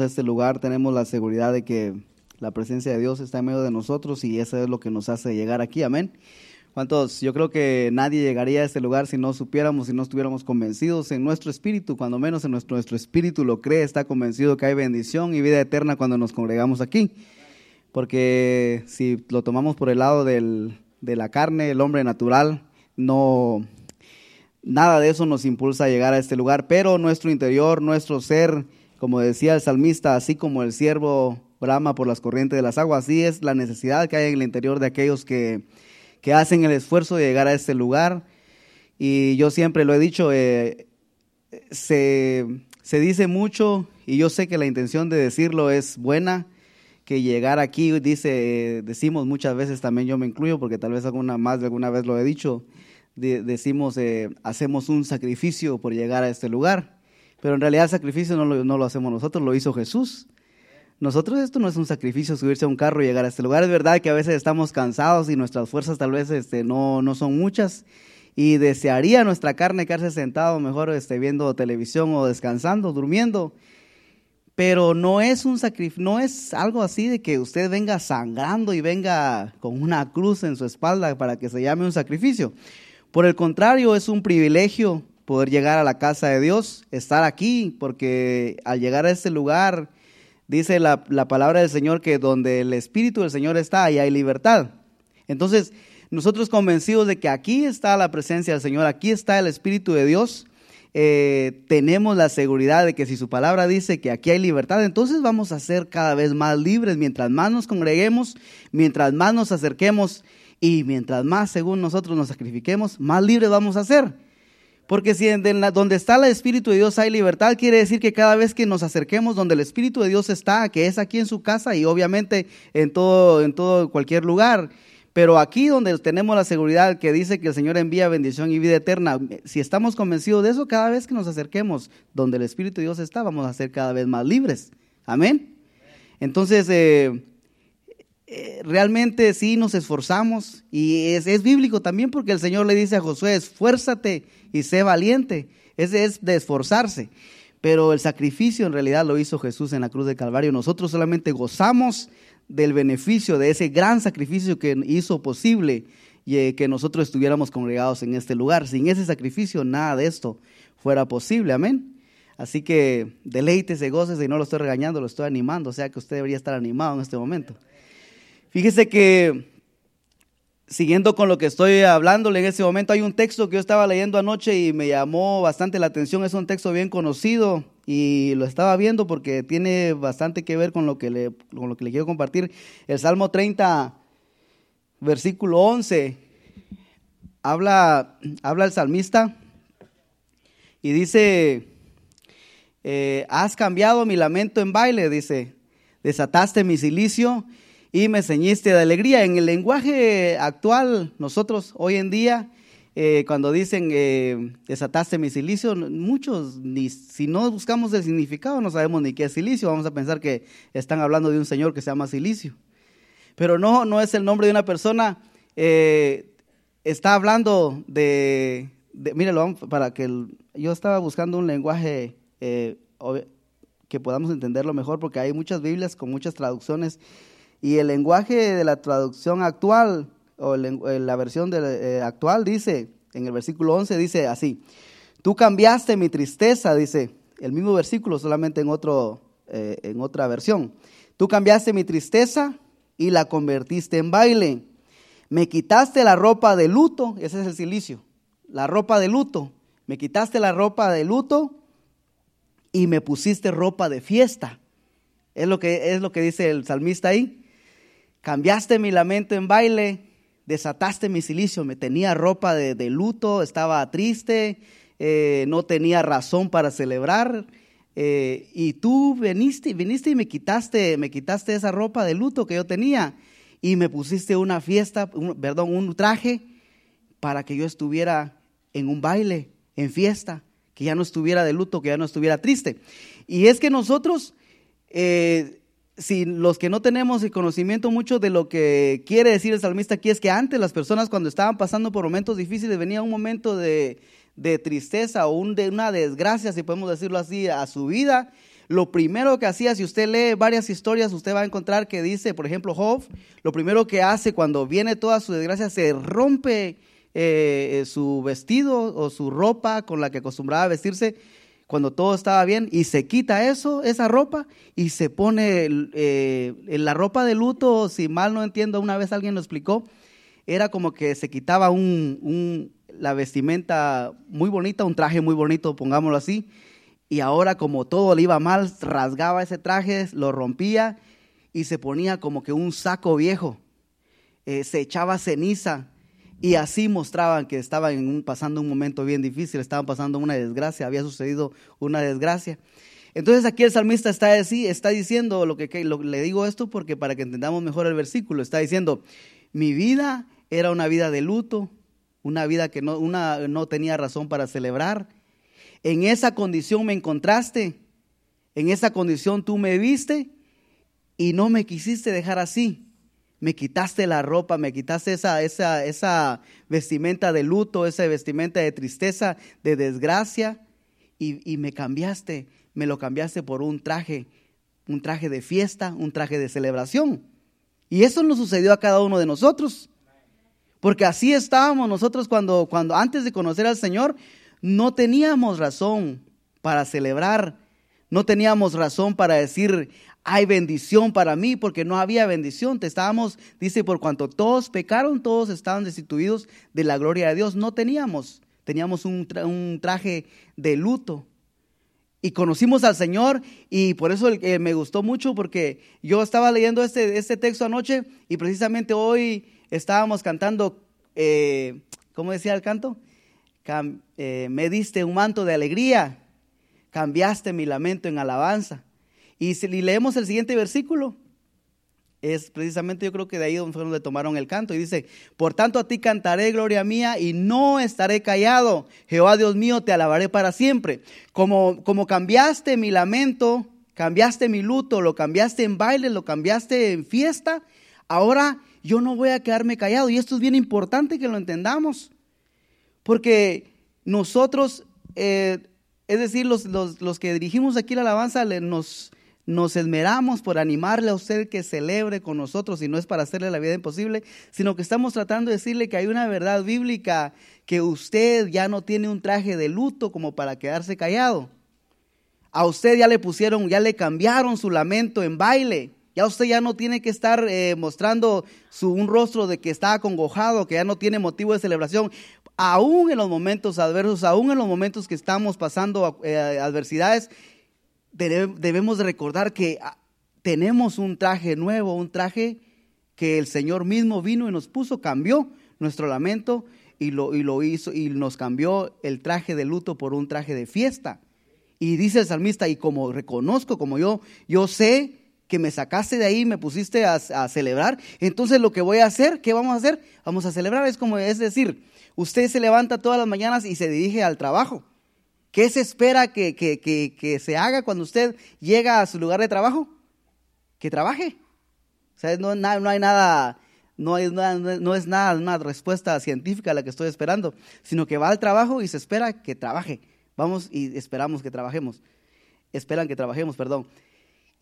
a este lugar tenemos la seguridad de que la presencia de Dios está en medio de nosotros y eso es lo que nos hace llegar aquí, amén. ¿Cuántos? Yo creo que nadie llegaría a este lugar si no supiéramos, si no estuviéramos convencidos en nuestro espíritu, cuando menos en nuestro, nuestro espíritu lo cree, está convencido que hay bendición y vida eterna cuando nos congregamos aquí. Porque si lo tomamos por el lado del, de la carne, el hombre natural, no, nada de eso nos impulsa a llegar a este lugar, pero nuestro interior, nuestro ser, como decía el salmista, así como el siervo brama por las corrientes de las aguas, así es la necesidad que hay en el interior de aquellos que, que hacen el esfuerzo de llegar a este lugar. Y yo siempre lo he dicho, eh, se, se dice mucho, y yo sé que la intención de decirlo es buena, que llegar aquí, dice, decimos muchas veces, también yo me incluyo, porque tal vez alguna más de alguna vez lo he dicho, decimos, eh, hacemos un sacrificio por llegar a este lugar. Pero en realidad el sacrificio no lo, hacemos nosotros, lo hizo Jesús. Nosotros esto no es un sacrificio subirse a un carro y llegar a este lugar. Es verdad que a veces estamos cansados y nuestras fuerzas tal vez este, no, no son muchas y desearía nuestra carne quedarse sentado mejor este, viendo televisión o descansando, durmiendo. Pero no es un sacrificio, no es algo así de que usted venga sangrando y venga con una cruz en su espalda para que se llame un sacrificio. Por el contrario, es un privilegio poder llegar a la casa de Dios, estar aquí, porque al llegar a este lugar, dice la, palabra del Señor que donde el Espíritu del Señor está, ahí hay libertad. Entonces, nosotros convencidos de que aquí está la presencia del Señor, aquí está el Espíritu de Dios, eh, tenemos la seguridad de que si su palabra dice que aquí hay libertad, entonces vamos a ser cada vez más libres mientras más nos congreguemos, mientras más nos acerquemos y mientras más según nosotros nos sacrifiquemos, más libres vamos a ser. Porque si en donde está el Espíritu de Dios hay libertad, quiere decir que cada vez que nos acerquemos donde el Espíritu de Dios está, que es aquí en su casa y obviamente en todo, en todo cualquier lugar, pero aquí donde tenemos la seguridad que dice que el Señor envía bendición y vida eterna, si estamos convencidos de eso, cada vez que nos acerquemos donde el Espíritu de Dios está, vamos a ser cada vez más libres. Amén. Entonces, eh, eh, realmente sí nos esforzamos y es, es, bíblico también porque el Señor le dice a Josué, esfuérzate y sé valiente. Ese es de esforzarse. Pero el sacrificio en realidad lo hizo Jesús en la cruz de Calvario. Nosotros solamente gozamos del beneficio de ese gran sacrificio que hizo posible y, eh, que nosotros estuviéramos congregados en este lugar. Sin ese sacrificio nada de esto fuera posible. Amén. Así que deleítese, gócese y no lo estoy regañando, lo estoy animando. O sea que usted debería estar animado en este momento. Fíjese que, siguiendo con lo que estoy hablándole en ese momento, hay un texto que yo estaba leyendo anoche y me llamó bastante la atención. Es un texto bien conocido y lo estaba viendo porque tiene bastante que ver con lo que le, con lo que le quiero compartir. El Salmo 30, versículo 11, habla, habla el salmista y dice, eh, has cambiado mi lamento en baile, dice, desataste mi silicio y me ceñiste de alegría. En el lenguaje actual, nosotros hoy en día, eh, cuando dicen eh, desataste mi silicio, muchos, ni, si no buscamos el significado, no sabemos ni qué es silicio, vamos a pensar que están hablando de un señor que se llama silicio. Pero no, no es el nombre de una persona, eh, está hablando de, de para que yo estaba buscando un lenguaje que podamos entenderlo mejor, porque hay muchas Biblias con muchas traducciones y el lenguaje de la traducción actual, o eh, la versión de, eh, actual, dice, en el versículo 11, dice así, tú cambiaste mi tristeza, dice, el mismo versículo, solamente en, otro, eh, en otra versión. Tú cambiaste mi tristeza y la convertiste en baile. Me quitaste la ropa de luto, ese es el silicio, la ropa de luto. Me quitaste la ropa de luto y me pusiste ropa de fiesta. Es lo que, es lo que dice el salmista ahí. Cambiaste mi lamento en baile, desataste mi silicio, me tenía ropa de, luto, estaba triste, eh, no tenía razón para celebrar. Eh, y tú viniste, viniste y me quitaste, me quitaste esa ropa de luto que yo tenía y me pusiste una fiesta, perdón, un traje para que yo estuviera en un baile, en fiesta, que ya no estuviera de luto, que ya no estuviera triste. Y es que nosotros eh, si los que no tenemos el conocimiento mucho de lo que quiere decir el salmista aquí es que antes las personas cuando estaban pasando por momentos difíciles venía un momento de, tristeza o un, de una desgracia, si podemos decirlo así, a su vida, lo primero que hacía, si usted lee varias historias, usted va a encontrar que dice, por ejemplo, Job, lo primero que hace cuando viene toda su desgracia, se rompe eh, eh, su vestido o su ropa con la que acostumbraba a vestirse cuando todo estaba bien y se quita eso, esa ropa y se pone eh, la ropa de luto, si mal no entiendo, una vez alguien lo explicó, era como que se quitaba un, la vestimenta muy bonita, un traje muy bonito, pongámoslo así, y ahora como todo le iba mal, rasgaba ese traje, lo rompía y se ponía como que un saco viejo, se echaba ceniza y así mostraban que estaban pasando un momento bien difícil, estaban pasando una desgracia, había sucedido una desgracia. Entonces aquí el salmista está, así, está diciendo, lo que, le digo esto porque para que entendamos mejor el versículo, está diciendo, mi vida era una vida de luto, una vida que no, no tenía razón para celebrar. En esa condición me encontraste, en esa condición tú me viste y no me quisiste dejar así me quitaste la ropa, me quitaste esa, esa, esa vestimenta de luto, esa vestimenta de tristeza, de desgracia, y, y me cambiaste, me lo cambiaste por un traje, un traje de fiesta, un traje de celebración. Y eso nos sucedió a cada uno de nosotros. Porque así estábamos nosotros cuando, cuando antes de conocer al Señor, no teníamos razón para celebrar, no teníamos razón para decir, hay bendición para mí porque no había bendición. Te estábamos, dice, por cuanto todos pecaron, todos estaban destituidos de la gloria de Dios. No teníamos, teníamos un, traje de luto. Y conocimos al Señor y por eso eh, me gustó mucho porque yo estaba leyendo este, este texto anoche y precisamente hoy estábamos cantando, eh, ¿cómo decía el canto? Eh, me diste un manto de alegría, cambiaste mi lamento en alabanza. Y si leemos el siguiente versículo, es precisamente yo creo que de ahí donde, tomaron el canto. Y dice, por tanto a ti cantaré gloria mía y no estaré callado. Jehová Dios mío, te alabaré para siempre. Como, como cambiaste mi lamento, cambiaste mi luto, lo cambiaste en baile, lo cambiaste en fiesta, ahora yo no voy a quedarme callado. Y esto es bien importante que lo entendamos. Porque nosotros, eh, es decir, los, los, los, que dirigimos aquí la alabanza, nos nos esmeramos por animarle a usted que celebre con nosotros y no es para hacerle la vida imposible, sino que estamos tratando de decirle que hay una verdad bíblica que usted ya no tiene un traje de luto como para quedarse callado. A usted ya le pusieron, ya le cambiaron su lamento en baile. Ya usted ya no tiene que estar eh, mostrando su, un rostro de que está acongojado, que ya no tiene motivo de celebración. Aún en los momentos adversos, aún en los momentos que estamos pasando eh, adversidades, debemos recordar que ah, tenemos un traje nuevo, un traje que el Señor mismo vino y nos puso, cambió nuestro lamento y lo, y lo hizo y nos cambió el traje de luto por un traje de fiesta. Y dice el salmista, y como reconozco, como yo, yo sé que me sacaste de ahí, me pusiste a, a, celebrar, entonces lo que voy a hacer, ¿qué vamos a hacer? Vamos a celebrar, es como, es decir, usted se levanta todas las mañanas y se dirige al trabajo. ¿Qué se espera que, se haga cuando usted llega a su lugar de trabajo? Que trabaje. O sea, no, no hay nada, no, hay, no es nada una respuesta científica la que estoy esperando, sino que va al trabajo y se espera que trabaje. Vamos y esperamos que trabajemos. Esperan que trabajemos, perdón.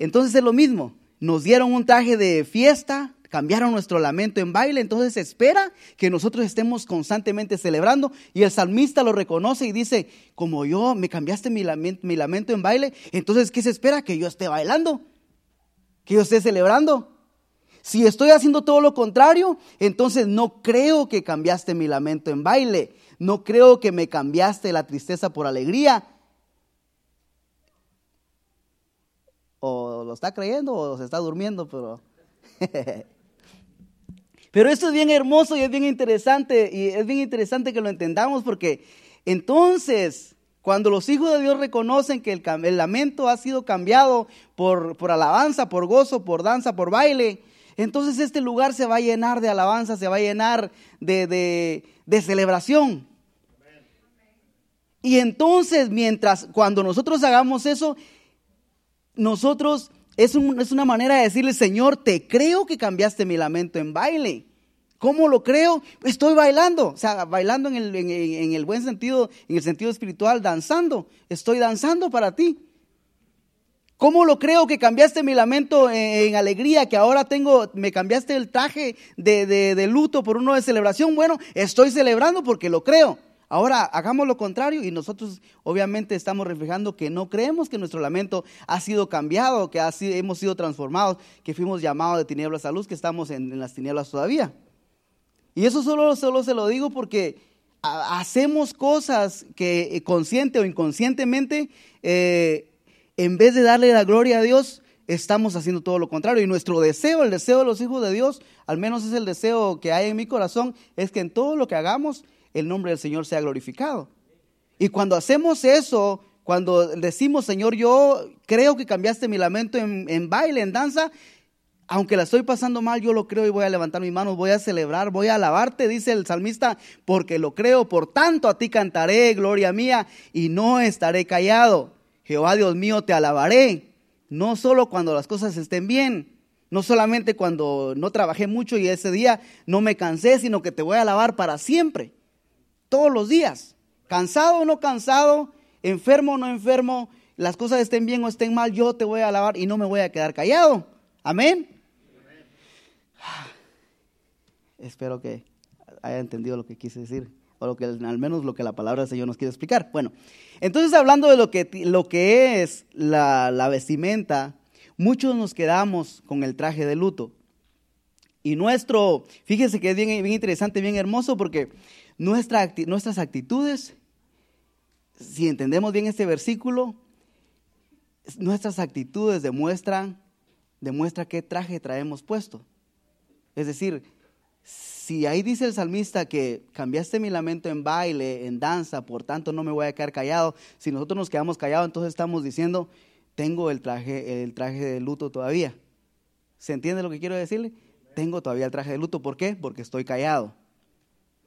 Entonces es lo mismo. Nos dieron un traje de fiesta, cambiaron nuestro lamento en baile, entonces espera que nosotros estemos constantemente celebrando y el salmista lo reconoce y dice, como yo me cambiaste mi lamento, mi lamento en baile, entonces ¿qué se espera? Que yo esté bailando, que yo esté celebrando. Si estoy haciendo todo lo contrario, entonces no creo que cambiaste mi lamento en baile, no creo que me cambiaste la tristeza por alegría. O lo está creyendo o se está durmiendo, pero... Pero esto es bien hermoso y es bien interesante, y es bien interesante que lo entendamos porque entonces, cuando los hijos de Dios reconocen que el, lamento ha sido cambiado por, alabanza, por gozo, por danza, por baile, entonces este lugar se va a llenar de alabanza, se va a llenar de, celebración. Y entonces, mientras, cuando nosotros hagamos eso, nosotros es, es una manera de decirle, Señor, te creo que cambiaste mi lamento en baile. ¿Cómo lo creo? Estoy bailando, o sea, bailando en el, en, el, buen sentido, en el sentido espiritual, danzando. Estoy danzando para ti. ¿Cómo lo creo que cambiaste mi lamento en, alegría, que ahora tengo, me cambiaste el traje de, de luto por uno de celebración? Bueno, estoy celebrando porque lo creo. Ahora hagamos lo contrario y nosotros obviamente estamos reflejando que no creemos que nuestro lamento ha sido cambiado, que hemos sido transformados, que fuimos llamados de tinieblas a luz, que estamos en, las tinieblas todavía. Y eso solo, solo se lo digo porque hacemos cosas que eh, consciente o inconscientemente, eh, en vez de darle la gloria a Dios, estamos haciendo todo lo contrario. Y nuestro deseo, el deseo de los hijos de Dios, al menos es el deseo que hay en mi corazón, es que en todo lo que hagamos el nombre del Señor sea glorificado. Y cuando hacemos eso, cuando decimos, Señor, yo creo que cambiaste mi lamento en, baile, en danza, aunque la estoy pasando mal, yo lo creo y voy a levantar mis manos, voy a celebrar, voy a alabarte, dice el salmista, porque lo creo, por tanto a ti cantaré, gloria mía, y no estaré callado. Jehová Dios mío, te alabaré, no solo cuando las cosas estén bien, no solamente cuando no trabajé mucho y ese día no me cansé, sino que te voy a alabar para siempre todos los días. Cansado o no cansado, enfermo o no enfermo, las cosas estén bien o estén mal, yo te voy a alabar y no me voy a quedar callado. Amén. Espero que haya entendido lo que quise decir, o lo que al menos lo que la palabra del Señor nos quiere explicar. Bueno, entonces hablando de lo que, lo que es la, la vestimenta, muchos nos quedamos con el traje de luto. Y nuestro, fíjese que es bien, bien interesante, bien hermoso, porque nuestras actitudes, si entendemos bien este versículo, nuestras actitudes demuestran, demuestra qué traje traemos puesto. Es decir, si ahí dice el salmista que cambiaste mi lamento en baile, en danza, por tanto no me voy a quedar callado, si nosotros nos quedamos callados, entonces estamos diciendo, tengo el traje, el traje de luto todavía. ¿Se entiende lo que quiero decirle? Tengo todavía el traje de luto. ¿Por qué? Porque estoy callado.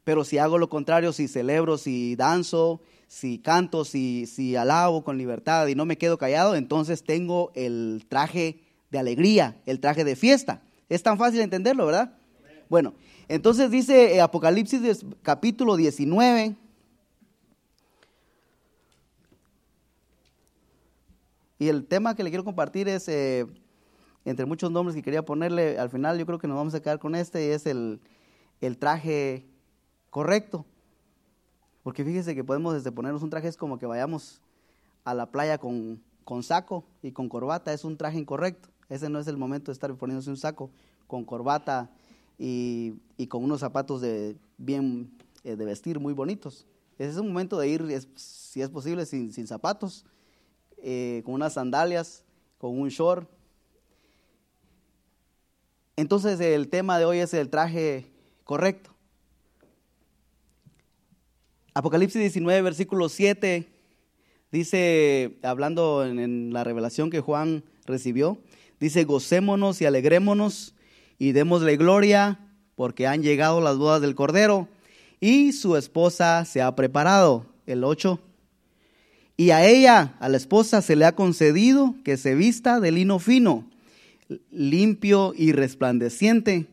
Pero si hago lo contrario, si celebro, si danzo, si canto, si, alabo con libertad y no me quedo callado, entonces tengo el traje de alegría, el traje de fiesta. Es tan fácil entenderlo, ¿verdad? Bueno, entonces dice eh, Apocalipsis capítulo 19. Y el tema que le quiero compartir es, eh, entre muchos nombres que quería ponerle, al final yo creo que nos vamos a quedar con este, y es el, el traje correcto. Porque fíjese que podemos desde ponernos un traje es como que vayamos a la playa con, con saco y con corbata, es un traje incorrecto. Ese no es el momento de estar poniéndose un saco con corbata y, y con unos zapatos de bien eh, de vestir muy bonitos. Ese es un momento de ir, si es posible, sin, sin zapatos, eh, con unas sandalias, con un short. Entonces el tema de hoy es el traje correcto. Apocalipsis 19, versículo 7, dice, hablando en, la revelación que Juan recibió, dice, gocémonos y alegrémonos y démosle gloria porque han llegado las bodas del Cordero y su esposa se ha preparado. El 8. Y a ella, a la esposa, se le ha concedido que se vista de lino fino, limpio y resplandeciente,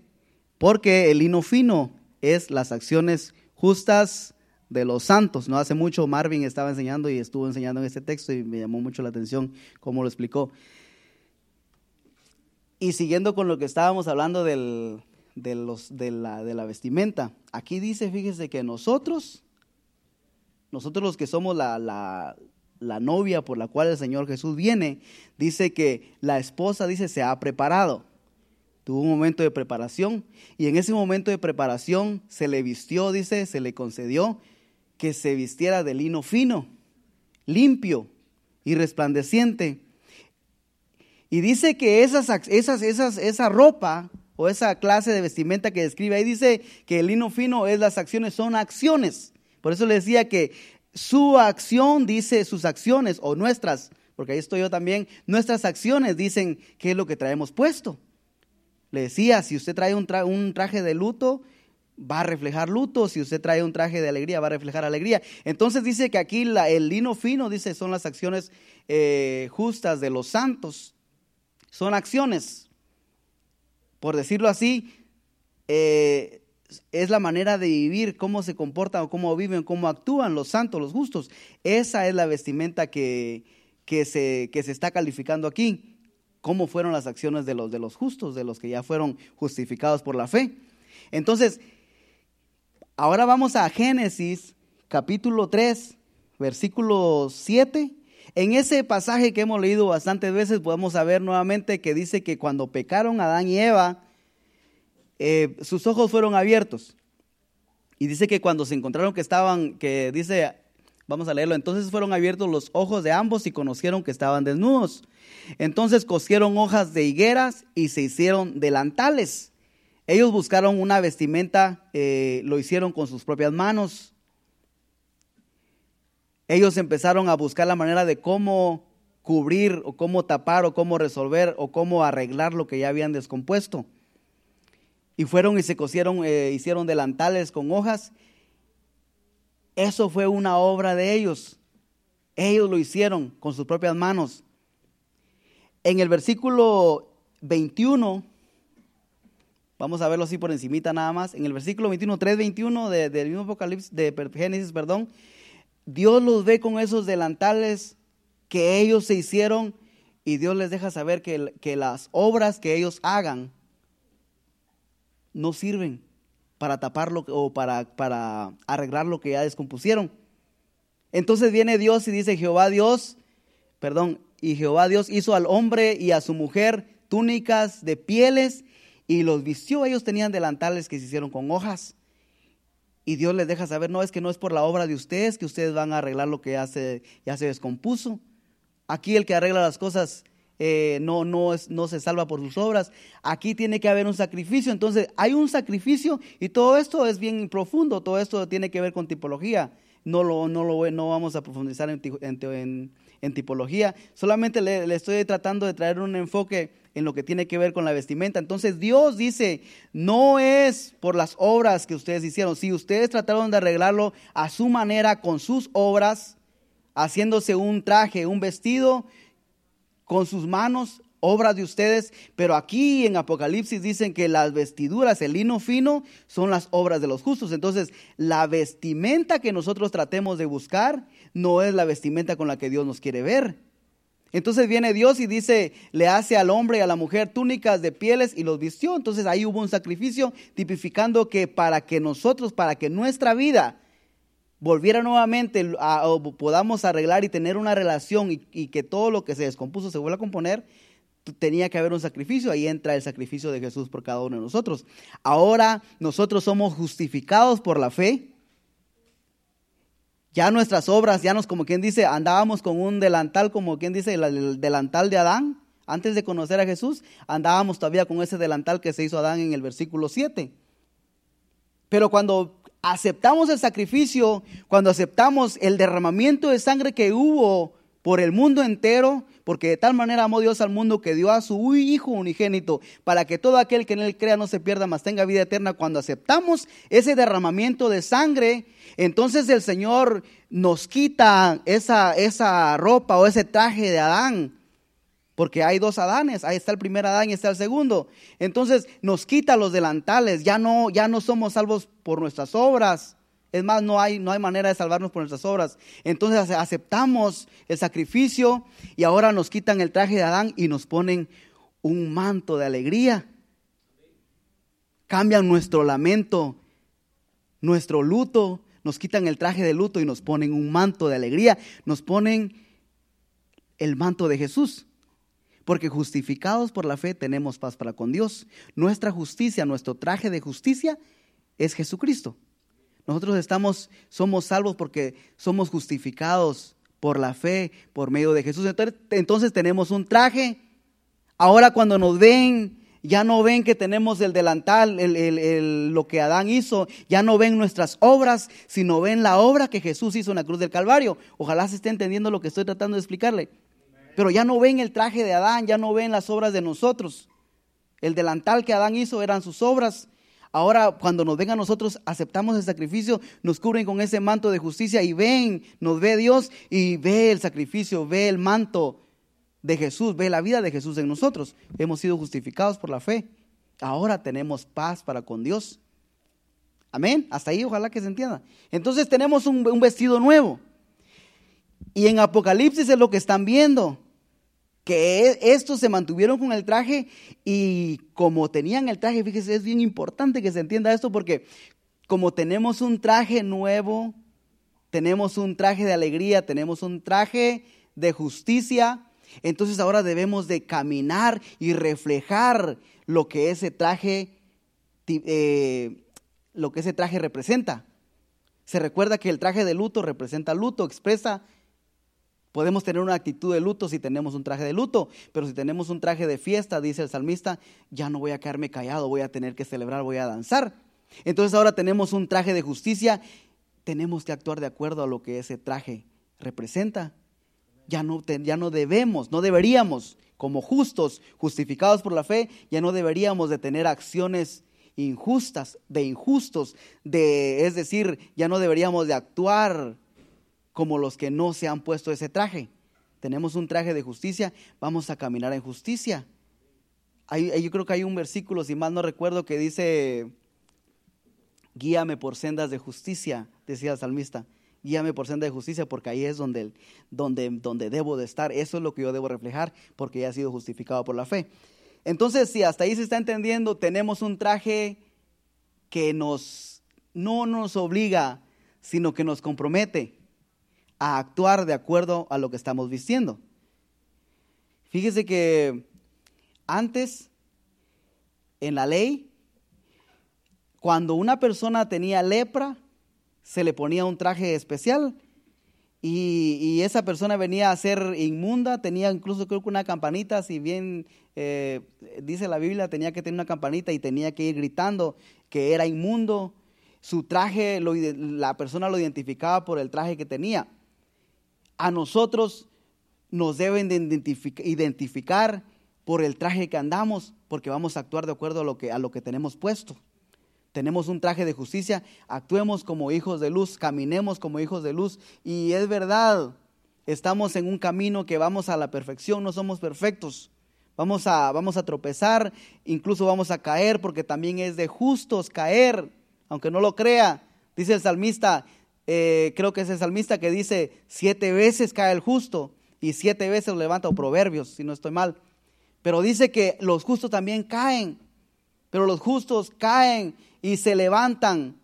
porque el lino fino es las acciones justas de los santos. No hace mucho Marvin estaba enseñando y estuvo enseñando en este texto y me llamó mucho la atención cómo lo explicó. Y siguiendo con lo que estábamos hablando del, de, los, de, la, de la vestimenta, aquí dice, fíjese que nosotros, nosotros los que somos la, la, la novia por la cual el Señor Jesús viene, dice que la esposa, dice, se ha preparado. Tuvo un momento de preparación y en ese momento de preparación se le vistió, dice, se le concedió que se vistiera de lino fino, limpio y resplandeciente. Y dice que esas, esas, esas, esa ropa o esa clase de vestimenta que describe ahí dice que el lino fino es las acciones, son acciones. Por eso le decía que su acción dice sus acciones o nuestras, porque ahí estoy yo también, nuestras acciones dicen qué es lo que traemos puesto. Le decía, si usted trae un, un traje de luto, va a reflejar luto, si usted trae un traje de alegría, va a reflejar alegría. Entonces dice que aquí el lino fino, dice, son las acciones eh, justas de los santos. Son acciones, por decirlo así, eh, es la manera de vivir, cómo se comportan, cómo viven, cómo actúan los santos, los justos. Esa es la vestimenta que, que se, que se está calificando aquí. ¿Cómo fueron las acciones de los, de los justos, de los que ya fueron justificados por la fe? Entonces, ahora vamos a Génesis capítulo 3, versículo 7. En ese pasaje que hemos leído bastantes veces podemos saber nuevamente que dice que cuando pecaron Adán y Eva, eh, sus ojos fueron abiertos. Y dice que cuando se encontraron que estaban, que dice, vamos a leerlo, entonces fueron abiertos los ojos de ambos y conocieron que estaban desnudos. Entonces cosieron hojas de higueras y se hicieron delantales. Ellos buscaron una vestimenta, eh, lo hicieron con sus propias manos. Ellos empezaron a buscar la manera de cómo cubrir o cómo tapar o cómo resolver o cómo arreglar lo que ya habían descompuesto. Y fueron y se cosieron, eh, hicieron delantales con hojas. Eso fue una obra de ellos. Ellos lo hicieron con sus propias manos. En el versículo 21, vamos a verlo así por encimita nada más, en el versículo 21, 3.21 de, del mismo Apocalipsis, de Génesis, perdón, Dios los ve con esos delantales que ellos se hicieron y Dios les deja saber que, que las obras que ellos hagan no sirven para taparlo o para, para arreglar lo que ya descompusieron. Entonces viene Dios y dice, Jehová Dios, perdón, y Jehová Dios hizo al hombre y a su mujer túnicas de pieles y los vistió. Ellos tenían delantales que se hicieron con hojas. Y Dios les deja saber, no es que no es por la obra de ustedes que ustedes van a arreglar lo que ya se, ya se descompuso. Aquí el que arregla las cosas eh, no, no, es, no se salva por sus obras. Aquí tiene que haber un sacrificio. Entonces, hay un sacrificio y todo esto es bien profundo. Todo esto tiene que ver con tipología. No, lo, no, lo, no vamos a profundizar en, en, tipología. Solamente le estoy tratando de traer un enfoque en lo que tiene que ver con la vestimenta. Entonces Dios dice, no es por las obras que ustedes hicieron. Si ustedes trataron de arreglarlo a su manera, con sus obras, haciéndose un traje, un vestido, con sus manos, obra de ustedes, pero aquí en Apocalipsis dicen que las vestiduras, el lino fino, son las obras de los justos. Entonces, la vestimenta que nosotros tratemos de buscar no es la vestimenta con la que Dios nos quiere ver. Entonces viene Dios y dice, le hace al hombre y a la mujer túnicas de pieles y los vistió. Entonces ahí hubo un sacrificio tipificando que para que nosotros, para que nuestra vida volviera nuevamente a, o podamos arreglar y tener una relación y, que todo lo que se descompuso se vuelva a componer, tenía que haber un sacrificio, ahí entra el sacrificio de Jesús por cada uno de nosotros. Ahora nosotros somos justificados por la fe. Ya nuestras obras, ya nos, como quien dice, andábamos con un delantal, como quien dice, el delantal de Adán. Antes de conocer a Jesús, andábamos todavía con ese delantal que se hizo Adán en el versículo 7. Pero cuando aceptamos el sacrificio, cuando aceptamos el derramamiento de sangre que hubo por el mundo entero, porque de tal manera amó Dios al mundo que dio a su Hijo unigénito, para que todo aquel que en él crea no se pierda, mas tenga vida eterna. Cuando aceptamos ese derramamiento de sangre, entonces el Señor nos quita esa, esa ropa o ese traje de Adán porque hay dos Adanes, ahí está el primer Adán y está el segundo. Entonces nos quita los delantales, ya no, ya no somos salvos por nuestras obras. Es más, no hay, no hay manera de salvarnos por nuestras obras. Entonces aceptamos el sacrificio y ahora nos quitan el traje de Adán y nos ponen un manto de alegría. Cambian nuestro lamento, nuestro luto, nos quitan el traje de luto y nos ponen un manto de alegría. Nos ponen el manto de Jesús. Porque justificados por la fe tenemos paz para con Dios. Nuestra justicia, nuestro traje de justicia es Jesucristo. Nosotros estamos, somos salvos porque somos justificados por la fe, por medio de Jesús. Entonces, tenemos un traje. Ahora cuando nos ven, ya no ven que tenemos el delantal, lo que Adán hizo, ya no ven nuestras obras, sino ven la obra que Jesús hizo en la cruz del Calvario. Ojalá se esté entendiendo lo que estoy tratando de explicarle. Pero ya no ven el traje de Adán, ya no ven las obras de nosotros. El delantal que Adán hizo eran sus obras. Ahora, cuando nos ven a nosotros, aceptamos el sacrificio, nos cubren con ese manto de justicia y ven, nos ve Dios y ve el sacrificio, ve el manto de Jesús, ve la vida de Jesús en nosotros. Hemos sido justificados por la fe. Ahora tenemos paz para con Dios. Amén. Hasta ahí, ojalá que se entienda. Entonces tenemos un, un vestido nuevo. Y en Apocalipsis es lo que están viendo, que e, estos se mantuvieron con el traje y como tenían el traje, fíjese, es bien importante que se entienda esto porque como tenemos un traje nuevo, tenemos un traje de alegría, tenemos un traje de justicia, entonces ahora debemos de caminar y reflejar lo que ese traje, eh, lo que ese traje representa. Se recuerda que el traje de luto representa luto, expresa. Podemos tener una actitud de luto si tenemos un traje de luto, pero si tenemos un traje de fiesta, dice el salmista, ya no voy a quedarme callado, voy a tener que celebrar, voy a danzar. Entonces ahora tenemos un traje de justicia, tenemos que actuar de acuerdo a lo que ese traje representa ya no, ya no debemos, no deberíamos, como justos, justificados por la fe, ya no deberíamos de tener acciones injustas, de injustos, de, es decir, ya no deberíamos de actuar como los que no se han puesto ese traje. Tenemos un traje de justicia, vamos a caminar en justicia. yo creo que hay un versículo, si mal no recuerdo, que dice, guíame por sendas de justicia, decía el salmista guíame por senda de justicia, porque ahí es donde, donde, donde debo de estar. Eso es lo que yo debo reflejar, porque ya he sido justificado por la fe. Entonces, si hasta ahí se está entendiendo, tenemos un traje que nos, no nos obliga, sino que nos compromete a actuar de acuerdo a lo que estamos vistiendo. Fíjese que antes, en la ley, cuando una persona tenía lepra, se le ponía un traje especial y, esa persona venía a ser inmunda, tenía incluso creo que una campanita, si bien eh, dice la Biblia, tenía que tener una campanita y tenía que ir gritando que era inmundo. Su traje, la persona lo identificaba por el traje que tenía. A nosotros nos deben de identificar por el traje que andamos, porque vamos a actuar de acuerdo a lo que, a lo que tenemos puesto tenemos un traje de justicia, actuemos como hijos de luz, caminemos como hijos de luz. Y es verdad, estamos en un camino que vamos a la perfección, no somos perfectos. Vamos a, vamos a tropezar, incluso vamos a caer, porque también es de justos caer, aunque no lo crea. Dice el salmista, eh, creo que es el salmista que dice, siete veces cae el justo y siete veces lo levanta, o proverbios, si no estoy mal. Pero dice que los justos también caen, pero los justos caen y se levantan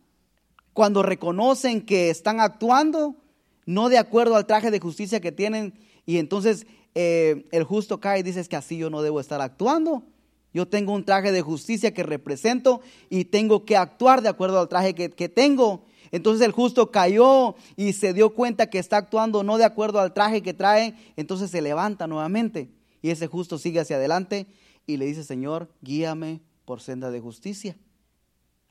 cuando reconocen que están actuando no de acuerdo al traje de justicia que tienen y entonces eh, el justo cae y dice es que así yo no debo estar actuando. Yo tengo un traje de justicia que represento y tengo que actuar de acuerdo al traje que, que tengo. Entonces el justo cayó y se dio cuenta que está actuando no de acuerdo al traje que trae, entonces se levanta nuevamente y ese justo sigue hacia adelante y le dice, Señor, guíame por senda de justicia.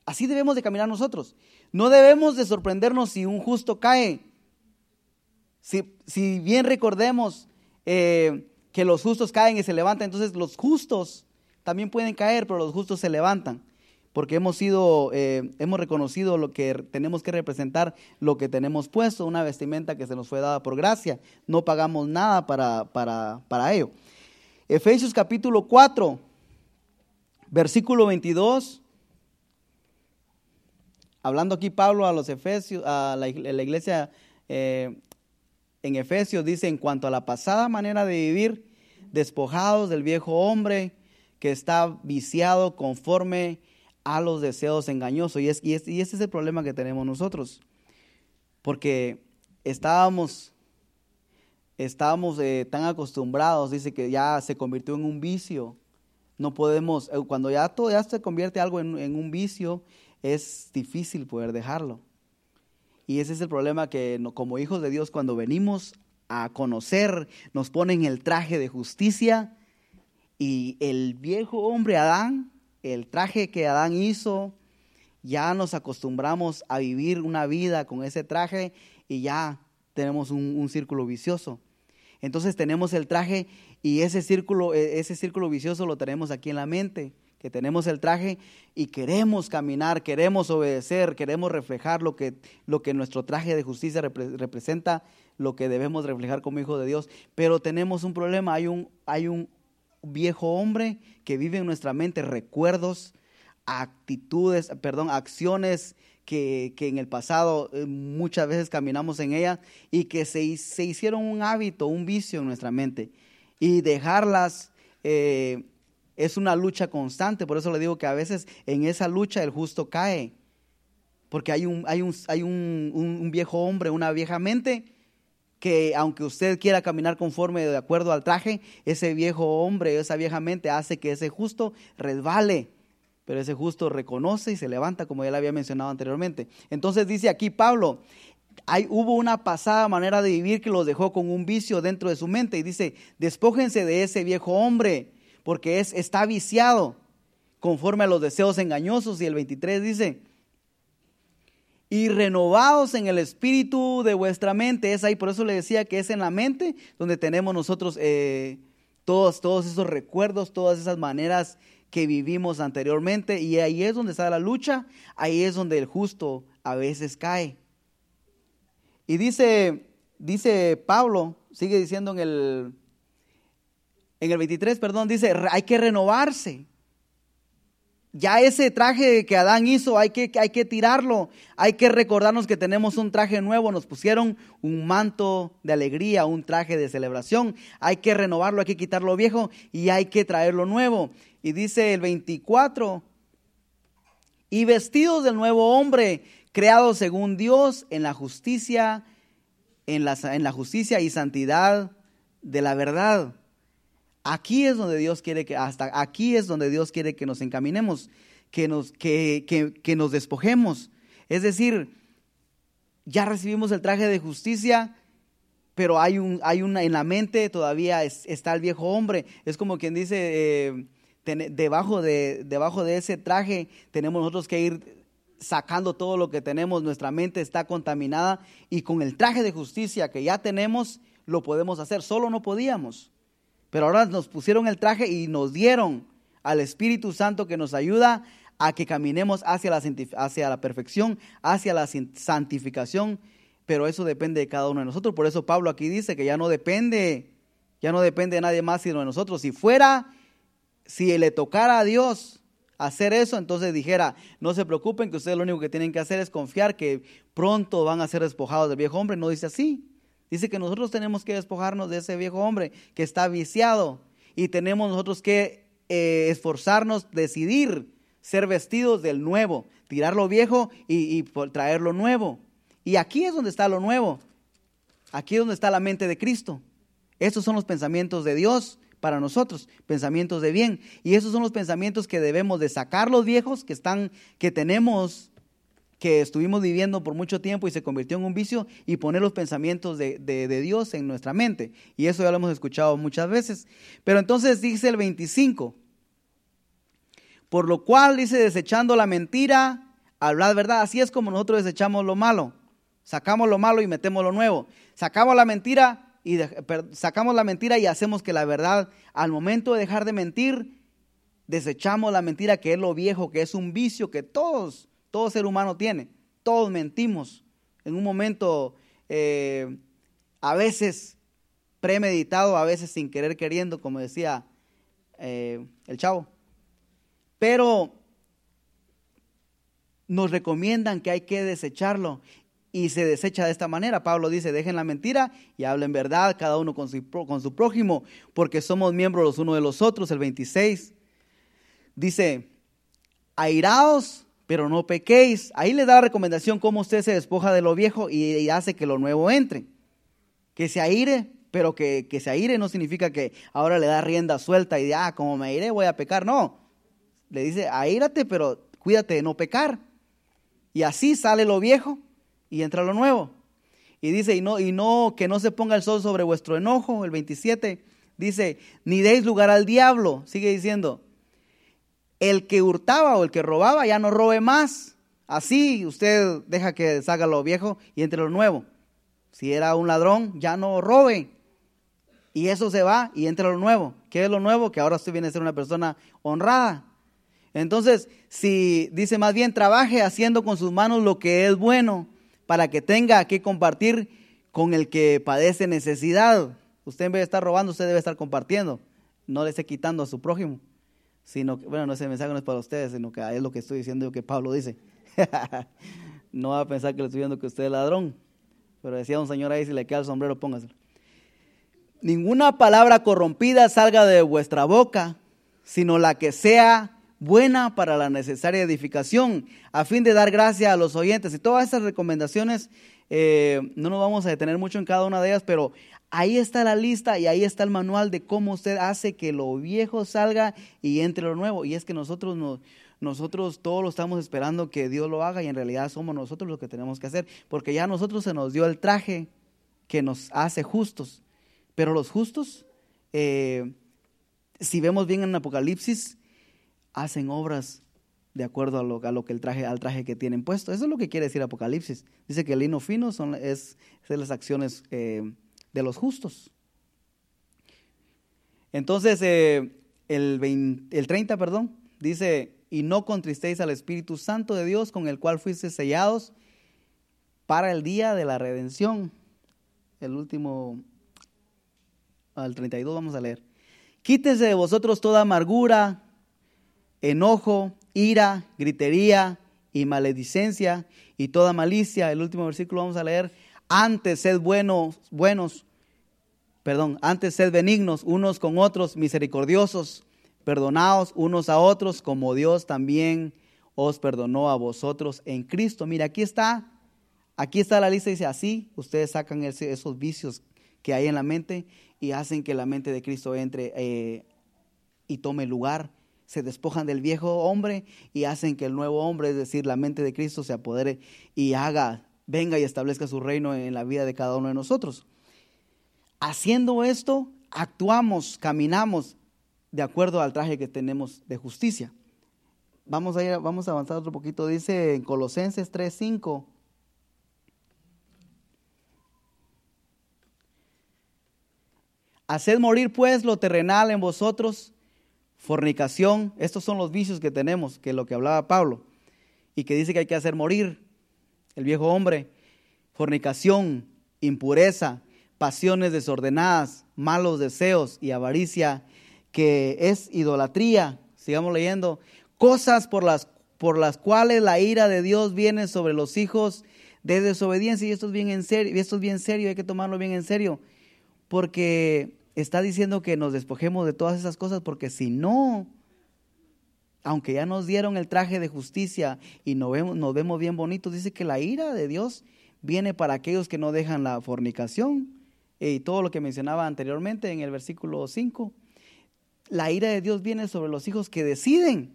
Así debemos de caminar nosotros. No debemos de sorprendernos si un justo cae. Si, bien recordemos eh, que los justos caen y se levantan, entonces los justos también pueden caer, pero los justos se levantan. Porque hemos sido, eh, hemos reconocido lo que tenemos que representar, lo que tenemos puesto, una vestimenta que se nos fue dada por gracia. No pagamos nada para, para, para ello. Efesios capítulo 4, versículo 22 hablando aquí Pablo a los Efesios, a la, iglesia eh, en Efesios, dice, en cuanto a la pasada manera de vivir, despojados del viejo hombre que está viciado conforme a los deseos engañosos. Y, es, y, ese es el problema que tenemos nosotros, porque estábamos, estábamos eh, tan acostumbrados, dice que ya se convirtió en un vicio. No podemos, eh, cuando ya todo ya se convierte algo en, en un vicio, es difícil poder dejarlo. Y ese es el problema que como hijos de Dios cuando venimos a conocer nos ponen el traje de justicia y el viejo hombre Adán, el traje que Adán hizo, ya nos acostumbramos a vivir una vida con ese traje y ya tenemos un, círculo vicioso. Entonces tenemos el traje y ese círculo, e, ese círculo vicioso lo tenemos aquí en la mente que tenemos el traje y queremos caminar, queremos obedecer, queremos reflejar lo que, lo que nuestro traje de justicia representa, lo que debemos reflejar como hijos de Dios. Pero tenemos un problema, hay un, hay un viejo hombre que vive en nuestra mente recuerdos, actitudes, perdón, acciones que, en el pasado eh, muchas veces caminamos en ellas y que se, se, hicieron un hábito, un vicio en nuestra mente. Y dejarlas eh, es una lucha constante, por eso le digo que a veces en esa lucha el justo cae, porque hay un, hay un, hay un viejo hombre, una vieja mente que aunque usted quiera caminar conforme de acuerdo al traje, ese viejo hombre, esa vieja mente hace que ese justo resbale. Pero ese justo reconoce y se levanta, como ya le había mencionado anteriormente. Entonces dice aquí Pablo, hay, hubo una pasada manera de vivir que los dejó con un vicio dentro de su mente. Y dice, despójense de ese viejo hombre, porque es, está viciado conforme a los deseos engañosos. Y el 23 dice, y renovados en el espíritu de vuestra mente. Es ahí, por eso le decía que es en la mente donde tenemos nosotros eh, todos, todos esos recuerdos, todas esas maneras que vivimos anteriormente. Y ahí es donde está la lucha, ahí es donde el justo a veces cae. Y dice, dice Pablo, sigue diciendo en el, en el 23, perdón, dice, hay que renovarse. Ya ese traje que Adán hizo hay que, hay que tirarlo, hay que recordarnos que tenemos un traje nuevo, nos pusieron un manto de alegría, un traje de celebración, hay que renovarlo, hay que quitar lo viejo y hay que traerlo nuevo. Y dice el 24, y vestidos del nuevo hombre, creado según Dios en la justicia, en la, en la justicia y santidad de la verdad. Aquí es donde Dios quiere que, hasta aquí es donde Dios quiere que nos encaminemos, que nos, que, que, nos despojemos. Es decir, ya recibimos el traje de justicia, pero hay, un, hay una, en la mente todavía está el viejo hombre. Es como quien dice, eh, debajo, de, debajo de ese traje tenemos nosotros que ir sacando todo lo que tenemos, nuestra mente está contaminada y con el traje de justicia que ya tenemos, lo podemos hacer, solo no podíamos. Pero ahora nos pusieron el traje y nos dieron al Espíritu Santo que nos ayuda a que caminemos hacia la, hacia la perfección, hacia la santificación. Pero eso depende de cada uno de nosotros. Por eso Pablo aquí dice que ya no depende, ya no depende de nadie más sino de nosotros. Si fuera, si le tocara a Dios hacer eso, entonces dijera, no se preocupen que ustedes lo único que tienen que hacer es confiar que pronto van a ser despojados del viejo hombre. No dice así. Dice que nosotros tenemos que despojarnos de ese viejo hombre que está viciado y tenemos nosotros que eh, esforzarnos, decidir ser vestidos del nuevo, tirar lo viejo y, traer lo nuevo. Y aquí es donde está lo nuevo. Aquí es donde está la mente de Cristo. Estos son los pensamientos de Dios para nosotros, pensamientos de bien. Y esos son los pensamientos que debemos de sacar los viejos que están, que tenemos que estuvimos viviendo por mucho tiempo y se convirtió en un vicio y poner los pensamientos de, Dios en nuestra mente. Y eso ya lo hemos escuchado muchas veces. Pero entonces dice el 25, por lo cual dice desechando la mentira, hablar verdad. Así es como nosotros desechamos lo malo. Sacamos lo malo y metemos lo nuevo. Sacamos la mentira y sacamos la mentira y hacemos que la verdad, al momento de dejar de mentir, desechamos la mentira que es lo viejo, que es un vicio que todos todo ser humano tiene. Todos mentimos en un momento, eh, a veces premeditado, a veces sin querer queriendo, como decía eh, el chavo. Pero nos recomiendan que hay que desecharlo y se desecha de esta manera. Pablo dice, dejen la mentira y hablen verdad cada uno con su, con su prójimo, porque somos miembros los unos de los otros. El 26 dice, airaos pero no pequéis. Ahí le da la recomendación cómo usted se despoja de lo viejo y, hace que lo nuevo entre. Que se aire, pero que, que, se aire no significa que ahora le da rienda suelta y de, ah, como me aire voy a pecar. No, le dice, aírate, pero cuídate de no pecar. Y así sale lo viejo y entra lo nuevo. Y dice, y no, y no, que no se ponga el sol sobre vuestro enojo, el 27, dice, ni deis lugar al diablo, sigue diciendo, el que hurtaba o el que robaba ya no robe más. Así usted deja que salga lo viejo y entre lo nuevo. Si era un ladrón, ya no robe. Y eso se va y entra lo nuevo. ¿Qué es lo nuevo? Que ahora usted viene a ser una persona honrada. Entonces, si dice más bien, trabaje haciendo con sus manos lo que es bueno para que tenga que compartir con el que padece necesidad. Usted en vez de estar robando, usted debe estar compartiendo. No le esté quitando a su prójimo sino que, bueno, no ese mensaje no es para ustedes, sino que es lo que estoy diciendo que Pablo dice. no va a pensar que le estoy viendo que usted es ladrón. Pero decía un señor ahí, si le queda el sombrero, póngaselo. Ninguna palabra corrompida salga de vuestra boca, sino la que sea buena para la necesaria edificación, a fin de dar gracia a los oyentes. Y todas esas recomendaciones, eh, no nos vamos a detener mucho en cada una de ellas, pero ahí está la lista y ahí está el manual de cómo usted hace que lo viejo salga y entre lo nuevo. Y es que nosotros nos nosotros todos lo estamos esperando que Dios lo haga y en realidad somos nosotros los que tenemos que hacer, porque ya a nosotros se nos dio el traje que nos hace justos. Pero los justos, eh, si vemos bien en Apocalipsis, hacen obras de acuerdo a lo, a lo, que el traje, al traje que tienen puesto. Eso es lo que quiere decir Apocalipsis. Dice que el lino fino son es, las acciones eh, de los justos. Entonces, eh, el, el 30, perdón, dice, y no contristéis al Espíritu Santo de Dios con el cual fuiste sellados para el día de la redención. El último, al 32 vamos a leer. Quítese de vosotros toda amargura, enojo, ira, gritería y maledicencia y toda malicia. El último versículo vamos a leer. Antes sed buenos, buenos, perdón, antes sed benignos unos con otros, misericordiosos, Perdonaos unos a otros como Dios también os perdonó a vosotros en Cristo. Mira, aquí está, aquí está la lista, dice así, ustedes sacan esos vicios que hay en la mente y hacen que la mente de Cristo entre eh, y tome lugar. Se despojan del viejo hombre y hacen que el nuevo hombre, es decir, la mente de Cristo, se apodere y haga, venga y establezca su reino en la vida de cada uno de nosotros. Haciendo esto, actuamos, caminamos de acuerdo al traje que tenemos de justicia. Vamos a, ir, vamos a avanzar otro poquito. Dice en Colosenses 3:5. Haced morir pues lo terrenal en vosotros, fornicación. Estos son los vicios que tenemos, que es lo que hablaba Pablo, y que dice que hay que hacer morir el viejo hombre. Fornicación, impureza, pasiones desordenadas, malos deseos y avaricia que es idolatría, sigamos leyendo, cosas por las, por las cuales la ira de Dios viene sobre los hijos de desobediencia. Y esto es bien en serio, y esto es bien serio, hay que tomarlo bien en serio, porque está diciendo que nos despojemos de todas esas cosas, porque si no, aunque ya nos dieron el traje de justicia y nos vemos, nos vemos bien bonitos, dice que la ira de Dios viene para aquellos que no dejan la fornicación y todo lo que mencionaba anteriormente en el versículo 5 la ira de Dios viene sobre los hijos que deciden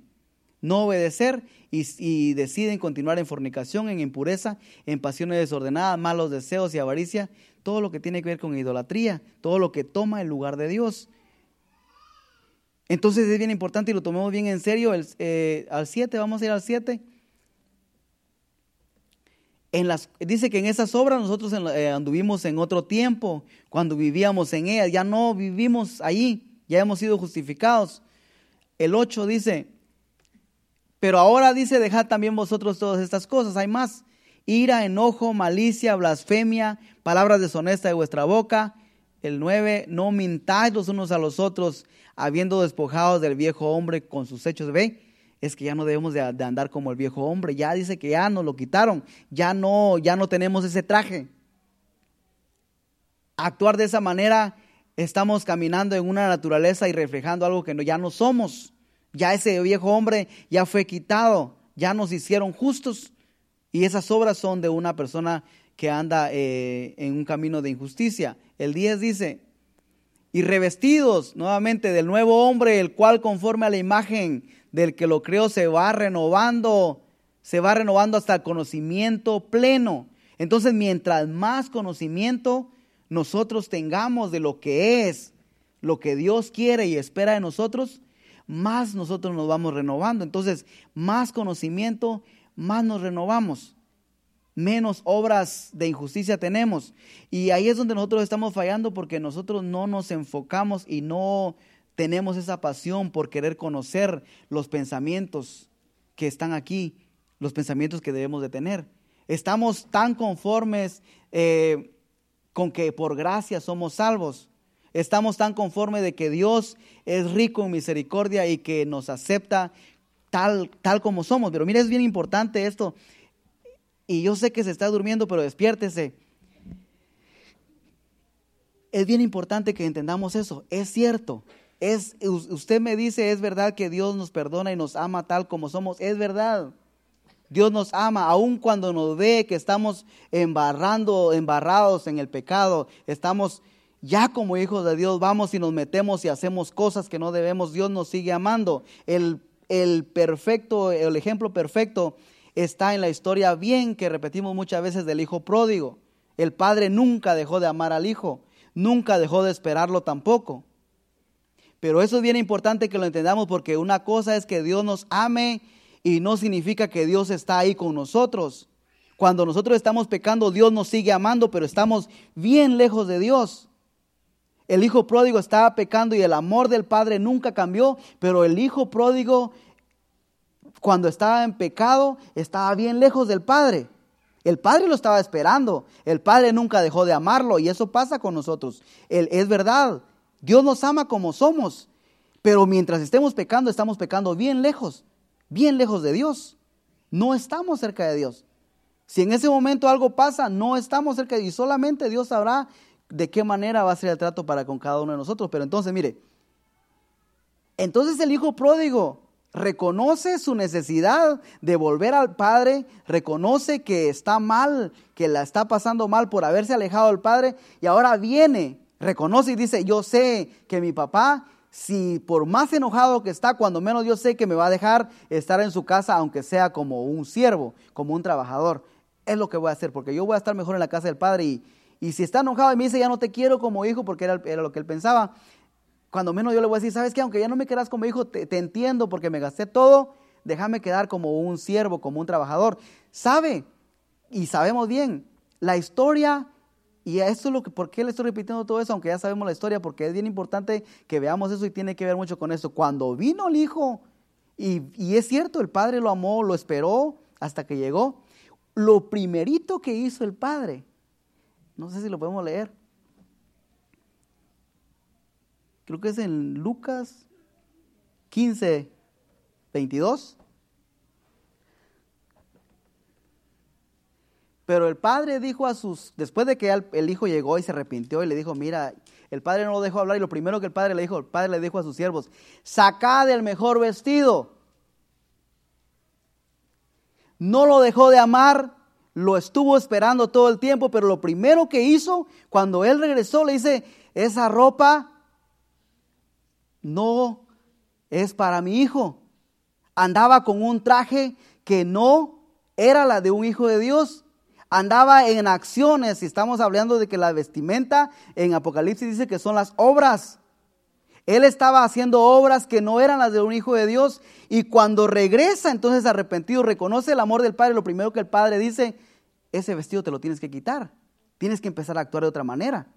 no obedecer y, deciden continuar en fornicación, en impureza, en pasiones desordenadas, malos deseos y avaricia, todo lo que tiene que ver con idolatría, todo lo que toma el lugar de Dios. Entonces es bien importante y lo tomemos bien en serio. Eh, al 7, vamos a ir al 7. En las, dice que en esas obras nosotros eh, anduvimos en otro tiempo, cuando vivíamos en ellas, ya no vivimos ahí ya hemos sido justificados. El 8 dice, pero ahora dice, dejad también vosotros todas estas cosas, hay más. Ira, enojo, malicia, blasfemia, palabras deshonestas de vuestra boca. El 9, no mintáis los unos a los otros, habiendo despojados del viejo hombre con sus hechos. Ve, es que ya no debemos de, de, andar como el viejo hombre. Ya dice que ya nos lo quitaron, ya no, ya no tenemos ese traje. Actuar de esa manera estamos caminando en una naturaleza y reflejando algo que ya no somos. Ya ese viejo hombre ya fue quitado, ya nos hicieron justos. Y esas obras son de una persona que anda eh, en un camino de injusticia. El 10 dice, y revestidos nuevamente del nuevo hombre, el cual conforme a la imagen del que lo creó se va renovando, se va renovando hasta el conocimiento pleno. Entonces, mientras más conocimiento, nosotros tengamos de lo que es, lo que Dios quiere y espera de nosotros, más nosotros nos vamos renovando. Entonces, más conocimiento, más nos renovamos. Menos obras de injusticia tenemos. Y ahí es donde nosotros estamos fallando porque nosotros no nos enfocamos y no tenemos esa pasión por querer conocer los pensamientos que están aquí, los pensamientos que debemos de tener. Estamos tan conformes eh, con que por gracia somos salvos. Estamos tan conformes de que Dios es rico en misericordia y que nos acepta tal, tal como somos. Pero mira, es bien importante esto. Y yo sé que se está durmiendo, pero despiértese. Es bien importante que entendamos eso. Es cierto. Es, usted me dice, es verdad que Dios nos perdona y nos ama tal como somos. Es verdad. Dios nos ama, aun cuando nos ve que estamos embarrando, embarrados en el pecado, estamos ya como hijos de Dios, vamos y nos metemos y hacemos cosas que no debemos, Dios nos sigue amando. El, el perfecto, el ejemplo perfecto está en la historia bien que repetimos muchas veces del hijo pródigo. El padre nunca dejó de amar al hijo, nunca dejó de esperarlo tampoco. Pero eso es bien importante que lo entendamos porque una cosa es que Dios nos ame y no significa que Dios está ahí con nosotros. Cuando nosotros estamos pecando, Dios nos sigue amando, pero estamos bien lejos de Dios. El hijo pródigo estaba pecando y el amor del padre nunca cambió, pero el hijo pródigo cuando estaba en pecado, estaba bien lejos del Padre. El Padre lo estaba esperando. El Padre nunca dejó de amarlo y eso pasa con nosotros. es verdad, Dios nos ama como somos, pero mientras estemos pecando, estamos pecando bien lejos, bien lejos de Dios. No estamos cerca de Dios. Si en ese momento algo pasa, no estamos cerca de Dios. Y solamente Dios sabrá de qué manera va a ser el trato para con cada uno de nosotros. Pero entonces, mire, entonces el hijo pródigo reconoce su necesidad de volver al Padre, reconoce que está mal, que la está pasando mal por haberse alejado del Padre y ahora viene, reconoce y dice, yo sé que mi papá, si por más enojado que está, cuando menos yo sé que me va a dejar estar en su casa, aunque sea como un siervo, como un trabajador, es lo que voy a hacer, porque yo voy a estar mejor en la casa del Padre y, y si está enojado y me dice, ya no te quiero como hijo, porque era, era lo que él pensaba, cuando menos yo le voy a decir, ¿sabes qué? Aunque ya no me quedas como hijo, te, entiendo porque me gasté todo, déjame quedar como un siervo, como un trabajador. ¿Sabe? Y sabemos bien, la historia, y esto es lo que, ¿por qué le estoy repitiendo todo eso? Aunque ya sabemos la historia, porque es bien importante que veamos eso y tiene que ver mucho con esto. Cuando vino el hijo, y, y es cierto, el padre lo amó, lo esperó hasta que llegó, lo primerito que hizo el padre, no sé si lo podemos leer, creo que es en Lucas 15, 22. Pero el padre dijo a sus, después de que el hijo llegó y se arrepintió y le dijo, mira, el padre no lo dejó hablar y lo primero que el padre le dijo, el padre le dijo a sus siervos, sacad el mejor vestido. No lo dejó de amar, lo estuvo esperando todo el tiempo, pero lo primero que hizo cuando él regresó le dice, esa ropa no es para mi hijo. Andaba con un traje que no era la de un hijo de Dios. Andaba en acciones, y estamos hablando de que la vestimenta en Apocalipsis dice que son las obras. Él estaba haciendo obras que no eran las de un hijo de Dios y cuando regresa entonces arrepentido, reconoce el amor del Padre, lo primero que el Padre dice, ese vestido te lo tienes que quitar, tienes que empezar a actuar de otra manera.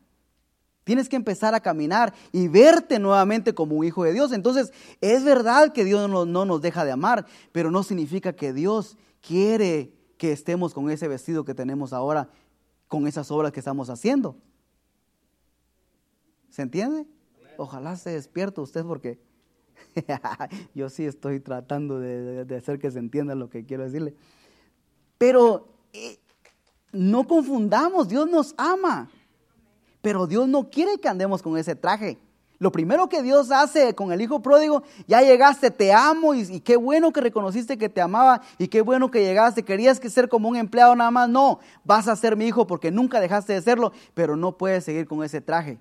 Tienes que empezar a caminar y verte nuevamente como un hijo de Dios. Entonces, es verdad que Dios no, nos deja de amar, pero no significa que Dios quiere que estemos con ese vestido que tenemos ahora, con esas obras que estamos haciendo. ¿Se entiende? Ojalá se despierte usted porque yo sí estoy tratando de, hacer que se entienda lo que quiero decirle. Pero eh, no confundamos, Dios nos ama. Pero Dios no quiere que andemos con ese traje. Lo primero que Dios hace con el hijo pródigo, ya llegaste, te amo y, qué bueno que reconociste que te amaba y qué bueno que llegaste, querías que ser como un empleado nada más. No, vas a ser mi hijo porque nunca dejaste de serlo, pero no puedes seguir con ese traje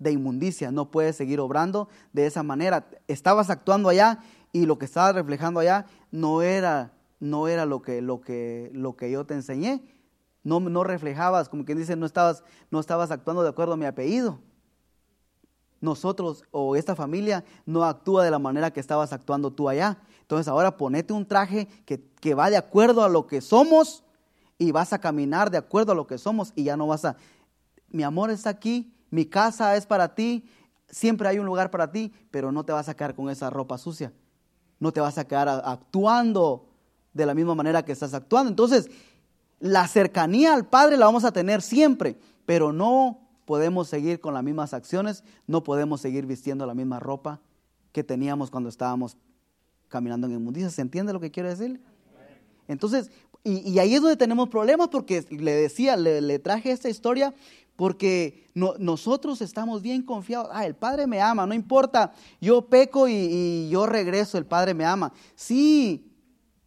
de inmundicia, no puedes seguir obrando de esa manera. Estabas actuando allá y lo que estabas reflejando allá no era, no era lo, que, lo, que, lo que yo te enseñé. No, no reflejabas, como quien dice, no estabas, no estabas actuando de acuerdo a mi apellido. Nosotros o esta familia no actúa de la manera que estabas actuando tú allá. Entonces ahora ponete un traje que, que va de acuerdo a lo que somos y vas a caminar de acuerdo a lo que somos y ya no vas a, mi amor está aquí, mi casa es para ti, siempre hay un lugar para ti, pero no te vas a quedar con esa ropa sucia. No te vas a quedar actuando de la misma manera que estás actuando. Entonces, la cercanía al Padre la vamos a tener siempre, pero no podemos seguir con las mismas acciones, no podemos seguir vistiendo la misma ropa que teníamos cuando estábamos caminando en inmundicia. ¿Se entiende lo que quiero decir? Entonces, Y, ahí es donde tenemos problemas porque le decía, le, traje esta historia porque nosotros estamos bien confiados. Ah, el Padre me ama, no importa, yo peco y, y yo regreso, el Padre me ama. Sí,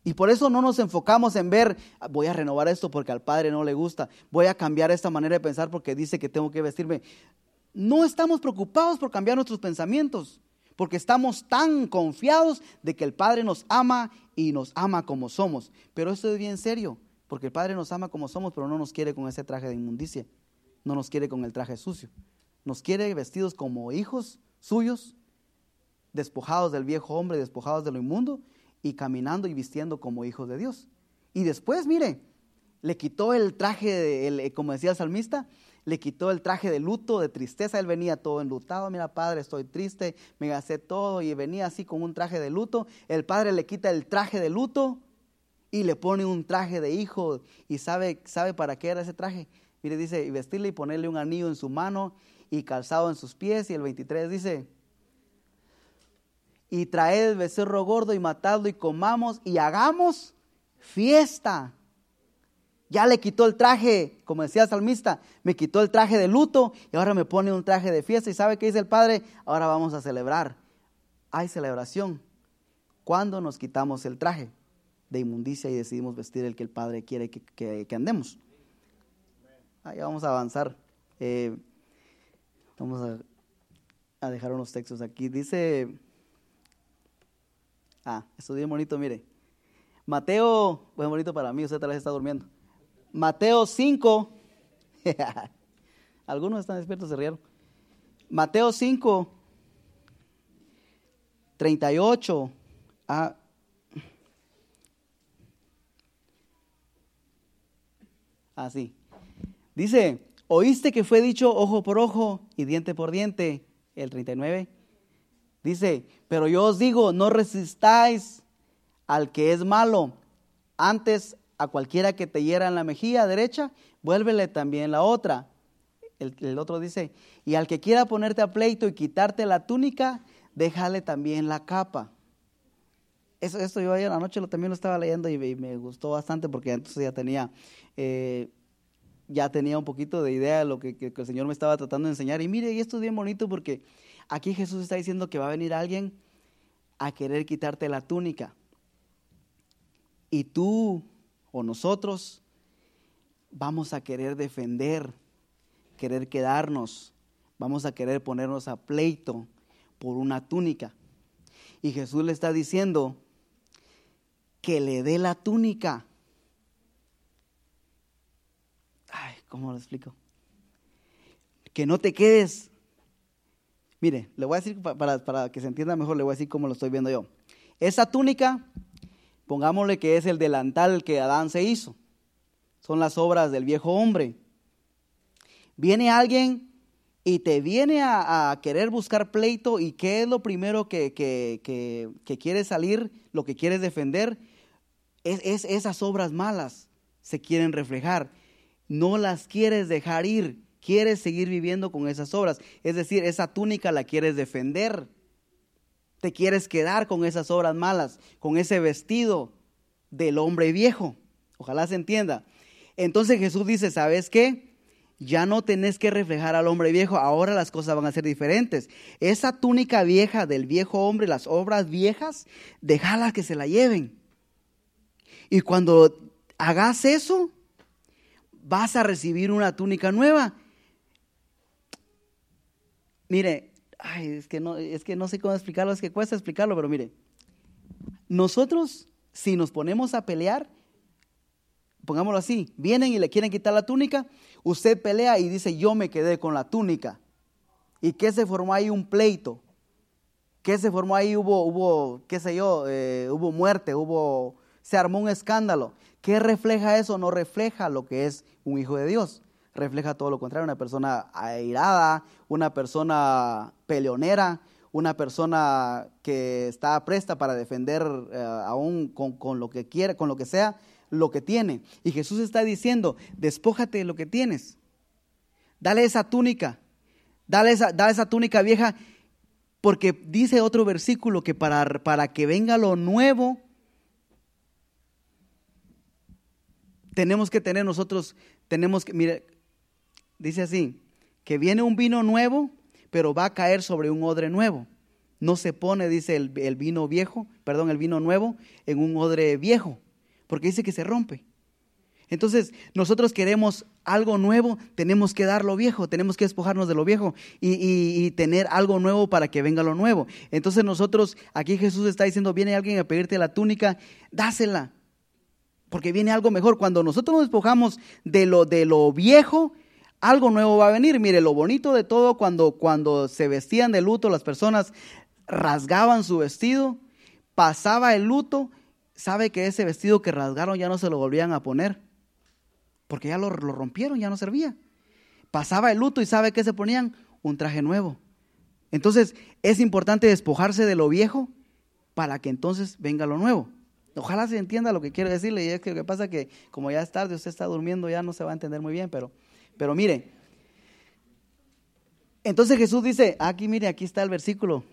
y por eso no nos enfocamos en ver, ah, voy a renovar esto porque al Padre no le gusta, voy a cambiar esta manera de pensar porque dice que tengo que vestirme. No estamos preocupados por cambiar nuestros pensamientos, porque estamos tan confiados de que el Padre nos ama y nos ama como somos. Pero esto es bien serio, porque el Padre nos ama como somos, pero no nos quiere con ese traje de inmundicia, no nos quiere con el traje sucio, nos quiere vestidos como hijos suyos, despojados del viejo hombre, despojados de lo inmundo y caminando y vistiendo como hijos de Dios. Y después, mire, le quitó el traje, el, como decía el salmista, le quitó el traje de luto, de tristeza. Él venía todo enlutado. Mira, padre, estoy triste, me gasté todo y venía así con un traje de luto. El padre le quita el traje de luto y le pone un traje de hijo. ¿Y sabe, sabe para qué era ese traje? Mire, dice, y vestirle y ponerle un anillo en su mano y calzado en sus pies. Y el 23 dice, y traed el becerro gordo y matadlo y comamos y hagamos fiesta. Ya le quitó el traje, como decía el salmista, me quitó el traje de luto y ahora me pone un traje de fiesta. ¿Y sabe qué dice el Padre? Ahora vamos a celebrar. Hay celebración. cuando nos quitamos el traje de inmundicia y decidimos vestir el que el Padre quiere que, andemos? Ahí vamos a avanzar. Eh, vamos a dejar unos textos aquí. Dice Ah, esto bien bonito, mire. Mateo, bueno, bonito para mí, usted tal vez está durmiendo. Mateo 5, algunos están despiertos, se rieron. Mateo 5, 38 ah, Así. Dice, oíste que fue dicho ojo por ojo y diente por diente, el 39. Dice, pero yo os digo, no resistáis al que es malo. Antes a cualquiera que te hiera en la mejilla derecha, vuélvele también la otra. El, otro dice, y al que quiera ponerte a pleito y quitarte la túnica, déjale también la capa. Eso, esto yo ayer anoche lo, también lo estaba leyendo y, me gustó bastante porque entonces ya tenía, eh, ya tenía un poquito de idea de lo que, que, el Señor me estaba tratando de enseñar. Y mire, y esto es bien bonito porque Aquí Jesús está diciendo que va a venir alguien a querer quitarte la túnica. Y tú o nosotros vamos a querer defender, querer quedarnos, vamos a querer ponernos a pleito por una túnica. Y Jesús le está diciendo que le dé la túnica. Ay, ¿cómo lo explico? Que no te quedes Mire, le voy a decir, para, que se entienda mejor, le voy a decir cómo lo estoy viendo yo. Esa túnica, pongámosle que es el delantal que Adán se hizo. Son las obras del viejo hombre. Viene alguien y te viene a, querer buscar pleito y qué es lo primero que, que, quiere salir, lo que quieres defender, es esas obras malas se quieren reflejar. No las quieres dejar ir quieres seguir viviendo con esas obras. Es decir, esa túnica la quieres defender. Te quieres quedar con esas obras malas, con ese vestido del hombre viejo. Ojalá se entienda. Entonces Jesús dice, ¿sabes qué? Ya no tenés que reflejar al hombre viejo, ahora las cosas van a ser diferentes. Esa túnica vieja del viejo hombre, las obras viejas, déjalas que se la lleven. Y cuando hagas eso, vas a recibir una túnica nueva Mire, ay, es que no, es que no sé cómo explicarlo, es que cuesta explicarlo, pero mire, nosotros si nos ponemos a pelear, pongámoslo así, vienen y le quieren quitar la túnica, usted pelea y dice, yo me quedé con la túnica. ¿Y qué se formó ahí? Un pleito. ¿Qué se formó ahí? Hubo, hubo qué sé yo, eh, hubo muerte, hubo, se armó un escándalo. ¿Qué refleja eso? No refleja lo que es un hijo de Dios refleja todo lo contrario, una persona airada, una persona peleonera, una persona que está presta para defender eh, aún con, lo que quiere, con lo que sea, lo que tiene. Y Jesús está diciendo, despójate de lo que tienes. Dale esa túnica, dale esa, dale esa túnica vieja, porque dice otro versículo que para, para que venga lo nuevo, tenemos que tener nosotros, tenemos que, mire, dice así, que viene un vino nuevo, pero va a caer sobre un odre nuevo. No se pone, dice el, el vino viejo, perdón, el vino nuevo en un odre viejo, porque dice que se rompe. Entonces, nosotros queremos algo nuevo, tenemos que dar lo viejo, tenemos que despojarnos de lo viejo y, tener algo nuevo para que venga lo nuevo. Entonces nosotros, aquí Jesús está diciendo, viene alguien a pedirte la túnica, dásela, porque viene algo mejor. Cuando nosotros nos despojamos de lo, de lo viejo, algo nuevo va a venir. Mire, lo bonito de todo, cuando, cuando se vestían de luto, las personas rasgaban su vestido, pasaba el luto, sabe que ese vestido que rasgaron ya no se lo volvían a poner porque ya lo, rompieron, ya no servía. Pasaba el luto y sabe que se ponían un traje nuevo. Entonces es importante despojarse de lo viejo para que entonces venga lo nuevo. Ojalá se entienda lo que quiero decirle. Y es que lo que pasa que como ya es tarde, usted está durmiendo, ya no se va a entender muy bien. Pero, pero mire, entonces Jesús dice, aquí mire, aquí está el versículo.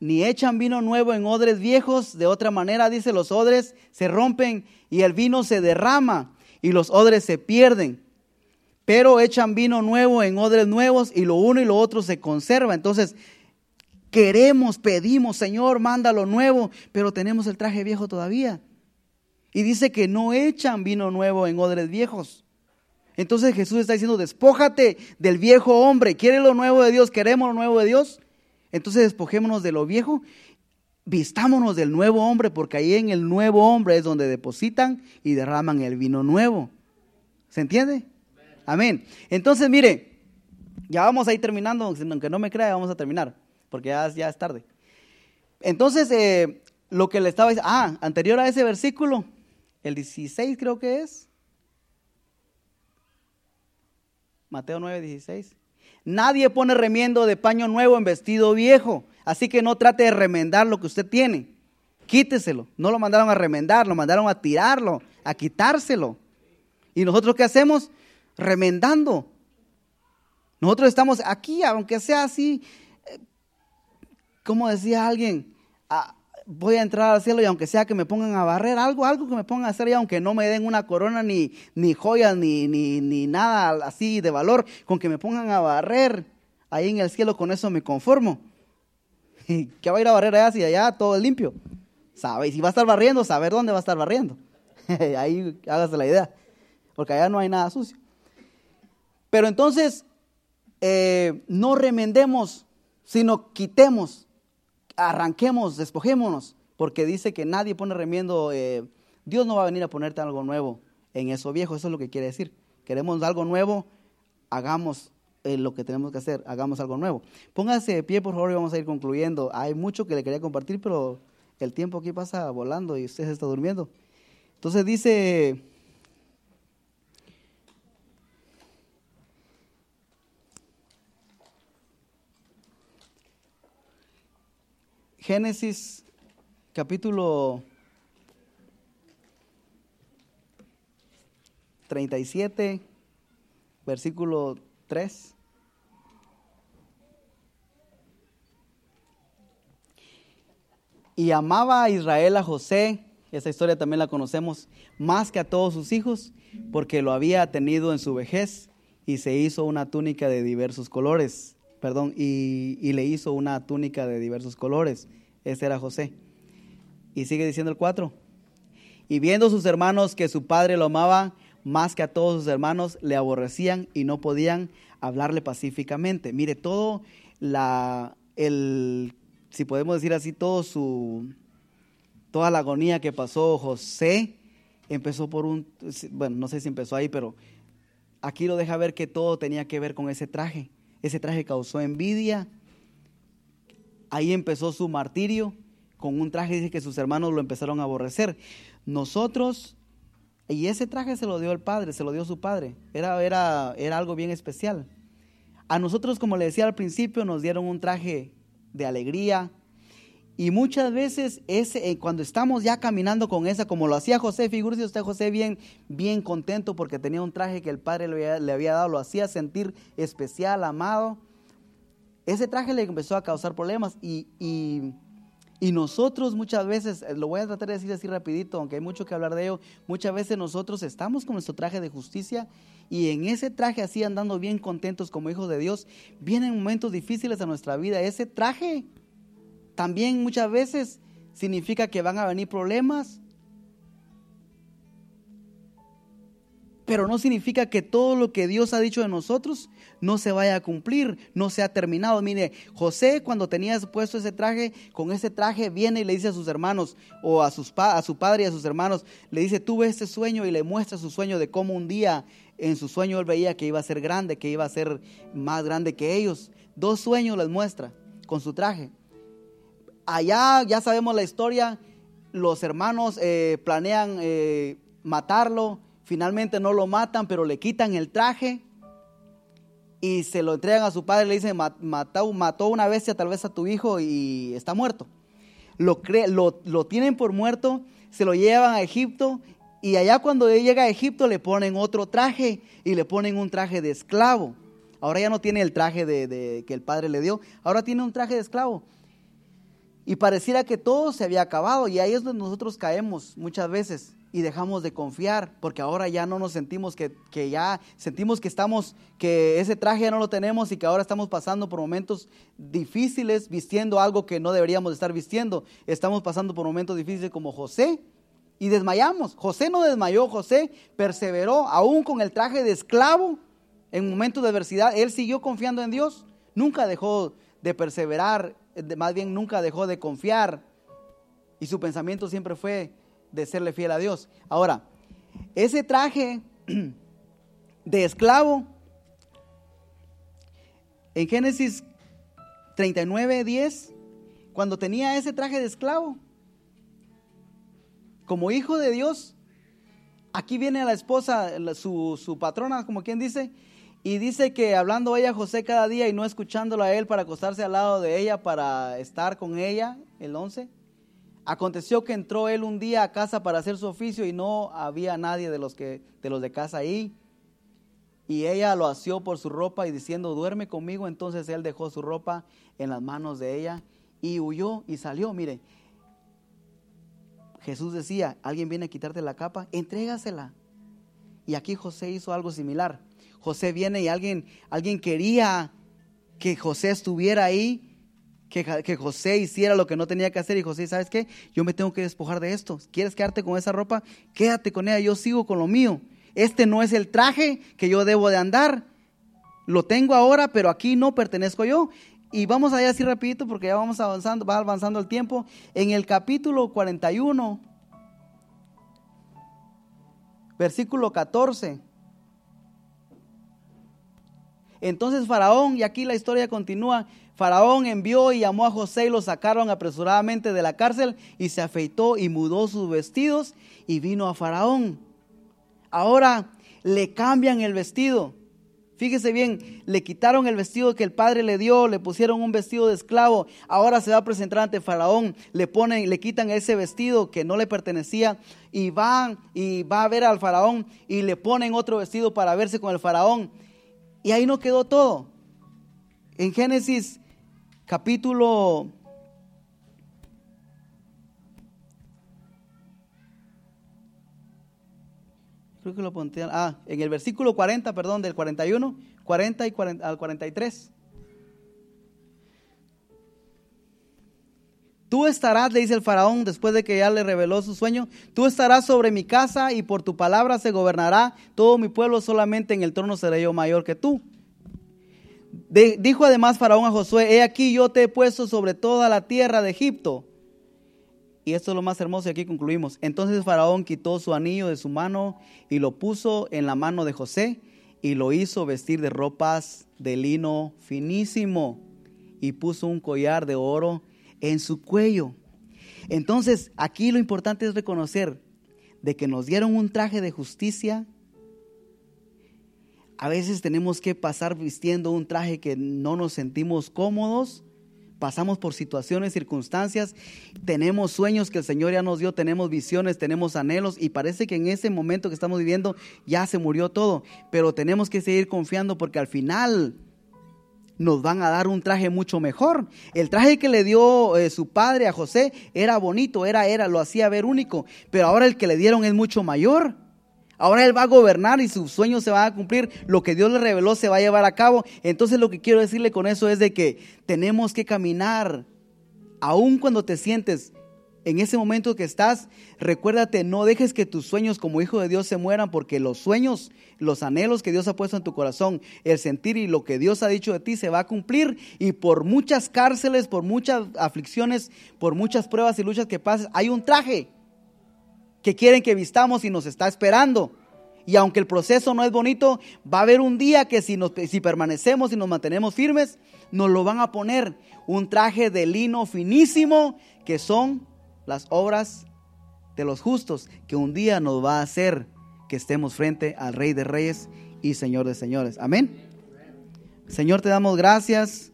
Ni echan vino nuevo en odres viejos, de otra manera, dice, los odres se rompen y el vino se derrama y los odres se pierden. Pero echan vino nuevo en odres nuevos y lo uno y lo otro se conserva. Entonces, queremos, pedimos, Señor, manda lo nuevo, pero tenemos el traje viejo todavía. Y dice que no echan vino nuevo en odres viejos. Entonces Jesús está diciendo, despójate del viejo hombre. ¿Quiere lo nuevo de Dios? ¿Queremos lo nuevo de Dios? Entonces despojémonos de lo viejo vistámonos del nuevo hombre, porque ahí en el nuevo hombre es donde depositan y derraman el vino nuevo. ¿Se entiende? Amén. Entonces, mire, ya vamos a ir terminando, aunque no me crea, vamos a terminar, porque ya, es tarde. Entonces, eh, lo que le estaba diciendo, ah, anterior a ese versículo, el 16 creo que es. Mateo 9, 16. Nadie pone remiendo de paño nuevo en vestido viejo, así que no trate de remendar lo que usted tiene. Quíteselo. No lo mandaron a remendar, lo mandaron a tirarlo, a quitárselo. ¿Y nosotros qué hacemos? Remendando. Nosotros estamos aquí, aunque sea así, eh, como decía alguien, voy a entrar al cielo y aunque sea que me pongan a barrer algo, algo que me pongan a hacer y aunque no me den una corona ni, ni joyas ni, ni, ni nada así de valor, con que me pongan a barrer ahí en el cielo, con eso me conformo. ¿Qué va a ir a barrer allá si allá todo es limpio? ¿Sabe? Si va a estar barriendo, saber dónde va a estar barriendo. ahí hágase la idea, porque allá no hay nada sucio. Pero entonces, eh, no remendemos, sino quitemos arranquemos, despojémonos, porque dice que nadie pone remiendo, eh, Dios no va a venir a ponerte algo nuevo en eso viejo, eso es lo que quiere decir. Queremos algo nuevo, hagamos eh, lo que tenemos que hacer, hagamos algo nuevo. Póngase de pie, por favor, y vamos a ir concluyendo. Hay mucho que le quería compartir, pero el tiempo aquí pasa volando y usted se está durmiendo. Entonces dice Génesis capítulo 37, versículo 3. Y amaba a Israel a José, esa historia también la conocemos, más que a todos sus hijos, porque lo había tenido en su vejez y se hizo una túnica de diversos colores perdón, y, le hizo una túnica de diversos colores. Ese era José. Y sigue diciendo el 4. Y viendo sus hermanos que su padre lo amaba más que a todos sus hermanos, le aborrecían y no podían hablarle pacíficamente. Mire, todo la, el, si podemos decir así, todo su, toda la agonía que pasó José, empezó por un, bueno, no sé si empezó ahí, pero aquí lo deja ver que todo tenía que ver con ese traje. Ese traje causó envidia. Ahí empezó su martirio. Con un traje dice que sus hermanos lo empezaron a aborrecer. Nosotros, y ese traje se lo dio el padre, se lo dio su padre. Era, era, era algo bien especial. A nosotros, como le decía al principio, nos dieron un traje de alegría, y muchas veces ese, eh, cuando estamos ya caminando con esa, como lo hacía José, figúrese usted José bien, bien contento porque tenía un traje que el padre le había, dado, lo hacía sentir especial, amado. Ese traje le empezó a causar problemas y, Y nosotros muchas veces, eh, lo voy a tratar de decir así rapidito, aunque hay mucho que hablar de ello, muchas veces nosotros estamos con nuestro traje de justicia y en ese traje así andando bien contentos como hijos de Dios, vienen momentos difíciles a nuestra vida. Ese traje también muchas veces significa que van a venir problemas, pero no significa que todo lo que Dios ha dicho de nosotros no se vaya a cumplir, no se ha terminado. Mire, José cuando tenía puesto ese traje, con ese traje viene y le dice a sus hermanos o a, sus, a su padre y a sus hermanos, le dice, tuve este sueño y le muestra su sueño de cómo un día en su sueño él veía que iba a ser grande, que iba a ser más grande que ellos. Dos sueños les muestra con su traje. Allá ya sabemos la historia, los hermanos eh, planean eh, matarlo, finalmente no lo matan, pero le quitan el traje y se lo entregan a su padre, le dicen, mató, mató una bestia tal vez a tu hijo y está muerto. Lo, lo, lo tienen por muerto, se lo llevan a Egipto y allá cuando llega a Egipto le ponen otro traje y le ponen un traje de esclavo. Ahora ya no tiene el traje de, que el padre le dio, ahora tiene un traje de esclavo. Y pareciera que todo se había acabado y ahí es donde nosotros caemos muchas veces y dejamos de confiar porque ahora ya no nos sentimos que, que, ya sentimos que estamos que ese traje ya no lo tenemos y que ahora estamos pasando por momentos difíciles vistiendo algo que no deberíamos estar vistiendo estamos pasando por momentos difíciles como José y desmayamos. José no desmayó, José perseveró aún con el traje de esclavo en momentos de adversidad. Él siguió confiando en Dios, nunca dejó de perseverar, más bien nunca dejó de confiar. Y su pensamiento siempre fue de serle fiel a Dios. Ahora, ese traje de esclavo, en Génesis 39, 10, cuando tenía ese traje de esclavo, como hijo de Dios, aquí viene la esposa, su, su, patrona, como quien dice, y dice que hablando ella a José cada día y no escuchándolo a él para acostarse al lado de ella, para estar con ella, el 11, aconteció que entró él un día a casa para hacer su oficio y no había nadie de los, que, de, los de casa ahí. Y ella lo asió por su ropa y diciendo, duerme conmigo. Entonces él dejó su ropa en las manos de ella y huyó y salió. Mire, Jesús decía, alguien viene a quitarte la capa, entrégasela. Y aquí José hizo algo similar. José viene y alguien, alguien quería que José estuviera ahí, que, que, José hiciera lo que no tenía que hacer. Y José, ¿sabes qué? Yo me tengo que despojar de esto. ¿Quieres quedarte con esa ropa? Quédate con ella, yo sigo con lo mío. Este no es el traje que yo debo de andar. Lo tengo ahora, pero aquí no pertenezco yo. Y vamos allá así rapidito porque ya vamos avanzando, va avanzando el tiempo. En el capítulo 41, versículo 14. Entonces Faraón, y aquí la historia continúa, Faraón envió y llamó a José y lo sacaron apresuradamente de la cárcel y se afeitó y mudó sus vestidos y vino a Faraón. Ahora le cambian el vestido Fíjese bien, le quitaron el vestido que el padre le dio, le pusieron un vestido de esclavo, ahora se va a presentar ante Faraón, le ponen, le quitan ese vestido que no le pertenecía y van y va a ver al Faraón y le ponen otro vestido para verse con el Faraón. Y ahí no quedó todo. En Génesis capítulo creo que lo ponte, ah, en el versículo 40, perdón, del 41, 40 y 40, al 43. Tú estarás, le dice el faraón, después de que ya le reveló su sueño, tú estarás sobre mi casa y por tu palabra se gobernará todo mi pueblo, solamente en el trono seré yo mayor que tú. dijo además faraón a Josué, he aquí yo te he puesto sobre toda la tierra de Egipto y esto es lo más hermoso y aquí concluimos. Entonces Faraón quitó su anillo de su mano y lo puso en la mano de José y lo hizo vestir de ropas de lino finísimo y puso un collar de oro en su cuello. Entonces aquí lo importante es reconocer de que nos dieron un traje de justicia. A veces tenemos que pasar vistiendo un traje que no nos sentimos cómodos pasamos por situaciones, circunstancias, tenemos sueños que el Señor ya nos dio, tenemos visiones, tenemos anhelos y parece que en ese momento que estamos viviendo ya se murió todo, pero tenemos que seguir confiando porque al final, nos van a dar un traje mucho mejor. El traje que le dio eh, su padre a José era bonito, era, era, lo hacía ver único, pero ahora el que le dieron es mucho mayor. Ahora él va a gobernar y sus sueños se van a cumplir, lo que Dios le reveló se va a llevar a cabo. Entonces lo que quiero decirle con eso es de que tenemos que caminar, aun cuando te sientes en ese momento que estás, recuérdate, no dejes que tus sueños como hijo de Dios se mueran, porque los sueños, los anhelos que Dios ha puesto en tu corazón, el sentir y lo que Dios ha dicho de ti se va a cumplir. Y por muchas cárceles, por muchas aflicciones, por muchas pruebas y luchas que pases, hay un traje que quieren que vistamos y nos está esperando. Y aunque el proceso no es bonito, va a haber un día que si, nos, si permanecemos y nos mantenemos firmes, nos lo van a poner un traje de lino finísimo que son las obras de los justos, que un día nos va a hacer que estemos frente al Rey de Reyes y Señor de Señores. Amén. Señor, te damos gracias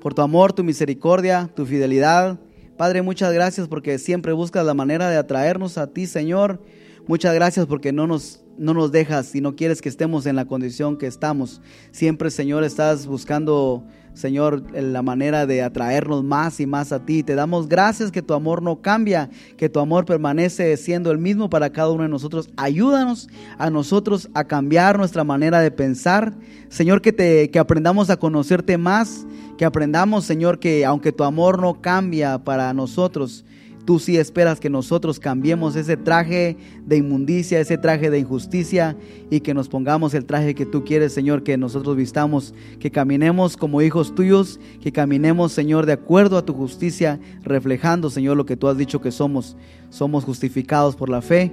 por tu amor, tu misericordia, tu fidelidad. Padre, muchas gracias porque siempre buscas la manera de atraernos a ti, Señor. Muchas gracias porque no nos no nos dejas y no quieres que estemos en la condición que estamos. Siempre, Señor, estás buscando, Señor, la manera de atraernos más y más a ti. Te damos gracias que tu amor no cambia, que tu amor permanece siendo el mismo para cada uno de nosotros. Ayúdanos a nosotros a cambiar nuestra manera de pensar. Señor, que, te, que aprendamos a conocerte más, que aprendamos, Señor, que aunque tu amor no cambia para nosotros, Tú sí esperas que nosotros cambiemos ese traje de inmundicia, ese traje de injusticia y que nos pongamos el traje que tú quieres, Señor, que nosotros vistamos, que caminemos como hijos tuyos, que caminemos, Señor, de acuerdo a tu justicia, reflejando, Señor, lo que tú has dicho que somos. Somos justificados por la fe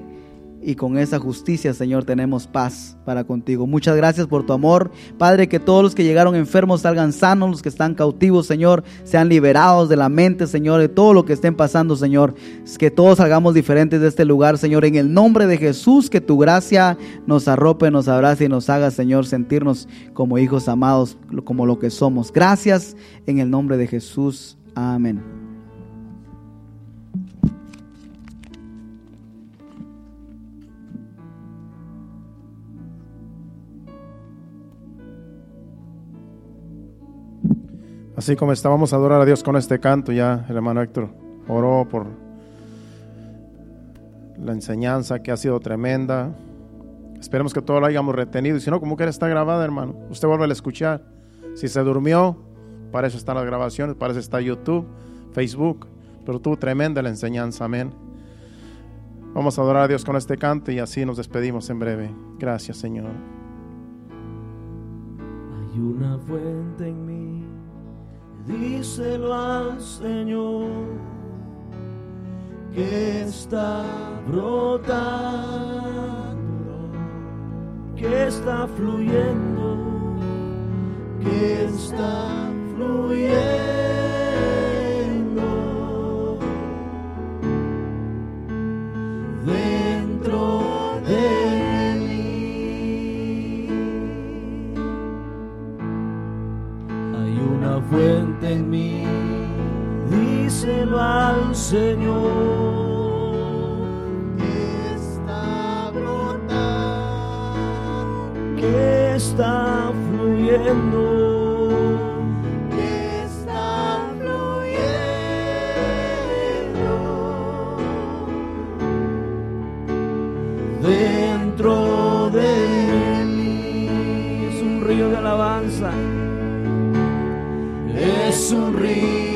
y con esa justicia, Señor, tenemos paz para contigo. Muchas gracias por tu amor. Padre, que todos los que llegaron enfermos salgan sanos, los que están cautivos, Señor, sean liberados de la mente, Señor, de todo lo que estén pasando, Señor. Que todos salgamos diferentes de este lugar, Señor. En el nombre de Jesús, que tu gracia nos arrope, nos abrace y nos haga, Señor, sentirnos como hijos amados, como lo que somos. Gracias en el nombre de Jesús. Amén. Así como estábamos a adorar a Dios con este canto, ya el hermano Héctor oró por la enseñanza que ha sido tremenda. Esperemos que todo lo hayamos retenido. Y si no, como que está grabada, hermano, usted vuelve a escuchar. Si se durmió, para eso están las grabaciones, para eso está YouTube, Facebook. Pero tuvo tremenda la enseñanza, amén. Vamos a adorar a Dios con este canto y así nos despedimos en breve. Gracias, Señor. Hay una fuente en mí díselo al Señor que está brotando, que está fluyendo, que está fluyendo. En mí, díselo al Señor. Que está brotando, que está fluyendo. Que está fluyendo dentro de mí. Es un río de alabanza es un río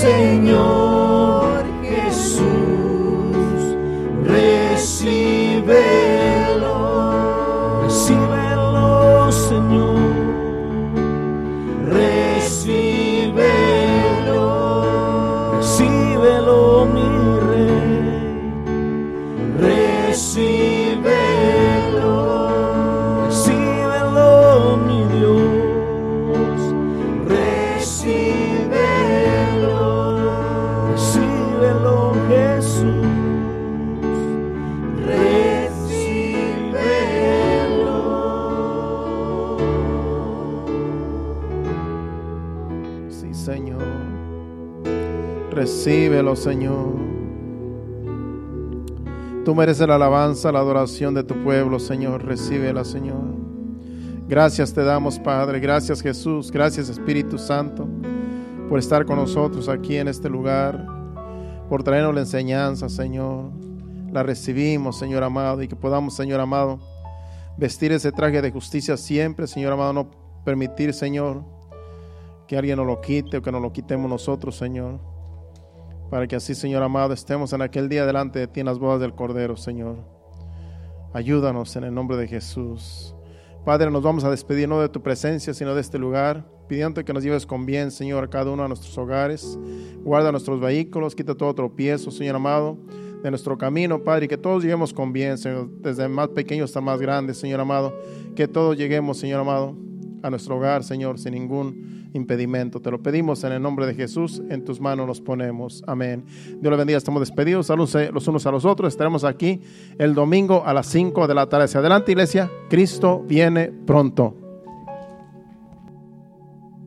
Señor Señor. Tú mereces la alabanza, la adoración de tu pueblo, Señor. Recíbela, Señor. Gracias te damos, Padre. Gracias, Jesús. Gracias, Espíritu Santo, por estar con nosotros aquí en este lugar, por traernos la enseñanza, Señor. La recibimos, Señor amado, y que podamos, Señor amado, vestir ese traje de justicia siempre, Señor amado, no permitir, Señor, que alguien nos lo quite o que nos lo quitemos nosotros, Señor. Para que así, Señor amado, estemos en aquel día delante de ti en las bodas del Cordero, Señor. Ayúdanos en el nombre de Jesús. Padre, nos vamos a despedir no de tu presencia, sino de este lugar, pidiendo que nos lleves con bien, Señor, a cada uno de nuestros hogares. Guarda nuestros vehículos, quita todo tropiezo, Señor amado, de nuestro camino, Padre, y que todos lleguemos con bien, Señor, desde más pequeño hasta más grande, Señor amado. Que todos lleguemos, Señor amado, a nuestro hogar, Señor, sin ningún impedimento. Te lo pedimos en el nombre de Jesús, en tus manos nos ponemos. Amén. Dios le bendiga, estamos despedidos. Saludos los unos a los otros. Estaremos aquí el domingo a las 5 de la tarde. Hacia adelante, iglesia. Cristo viene pronto.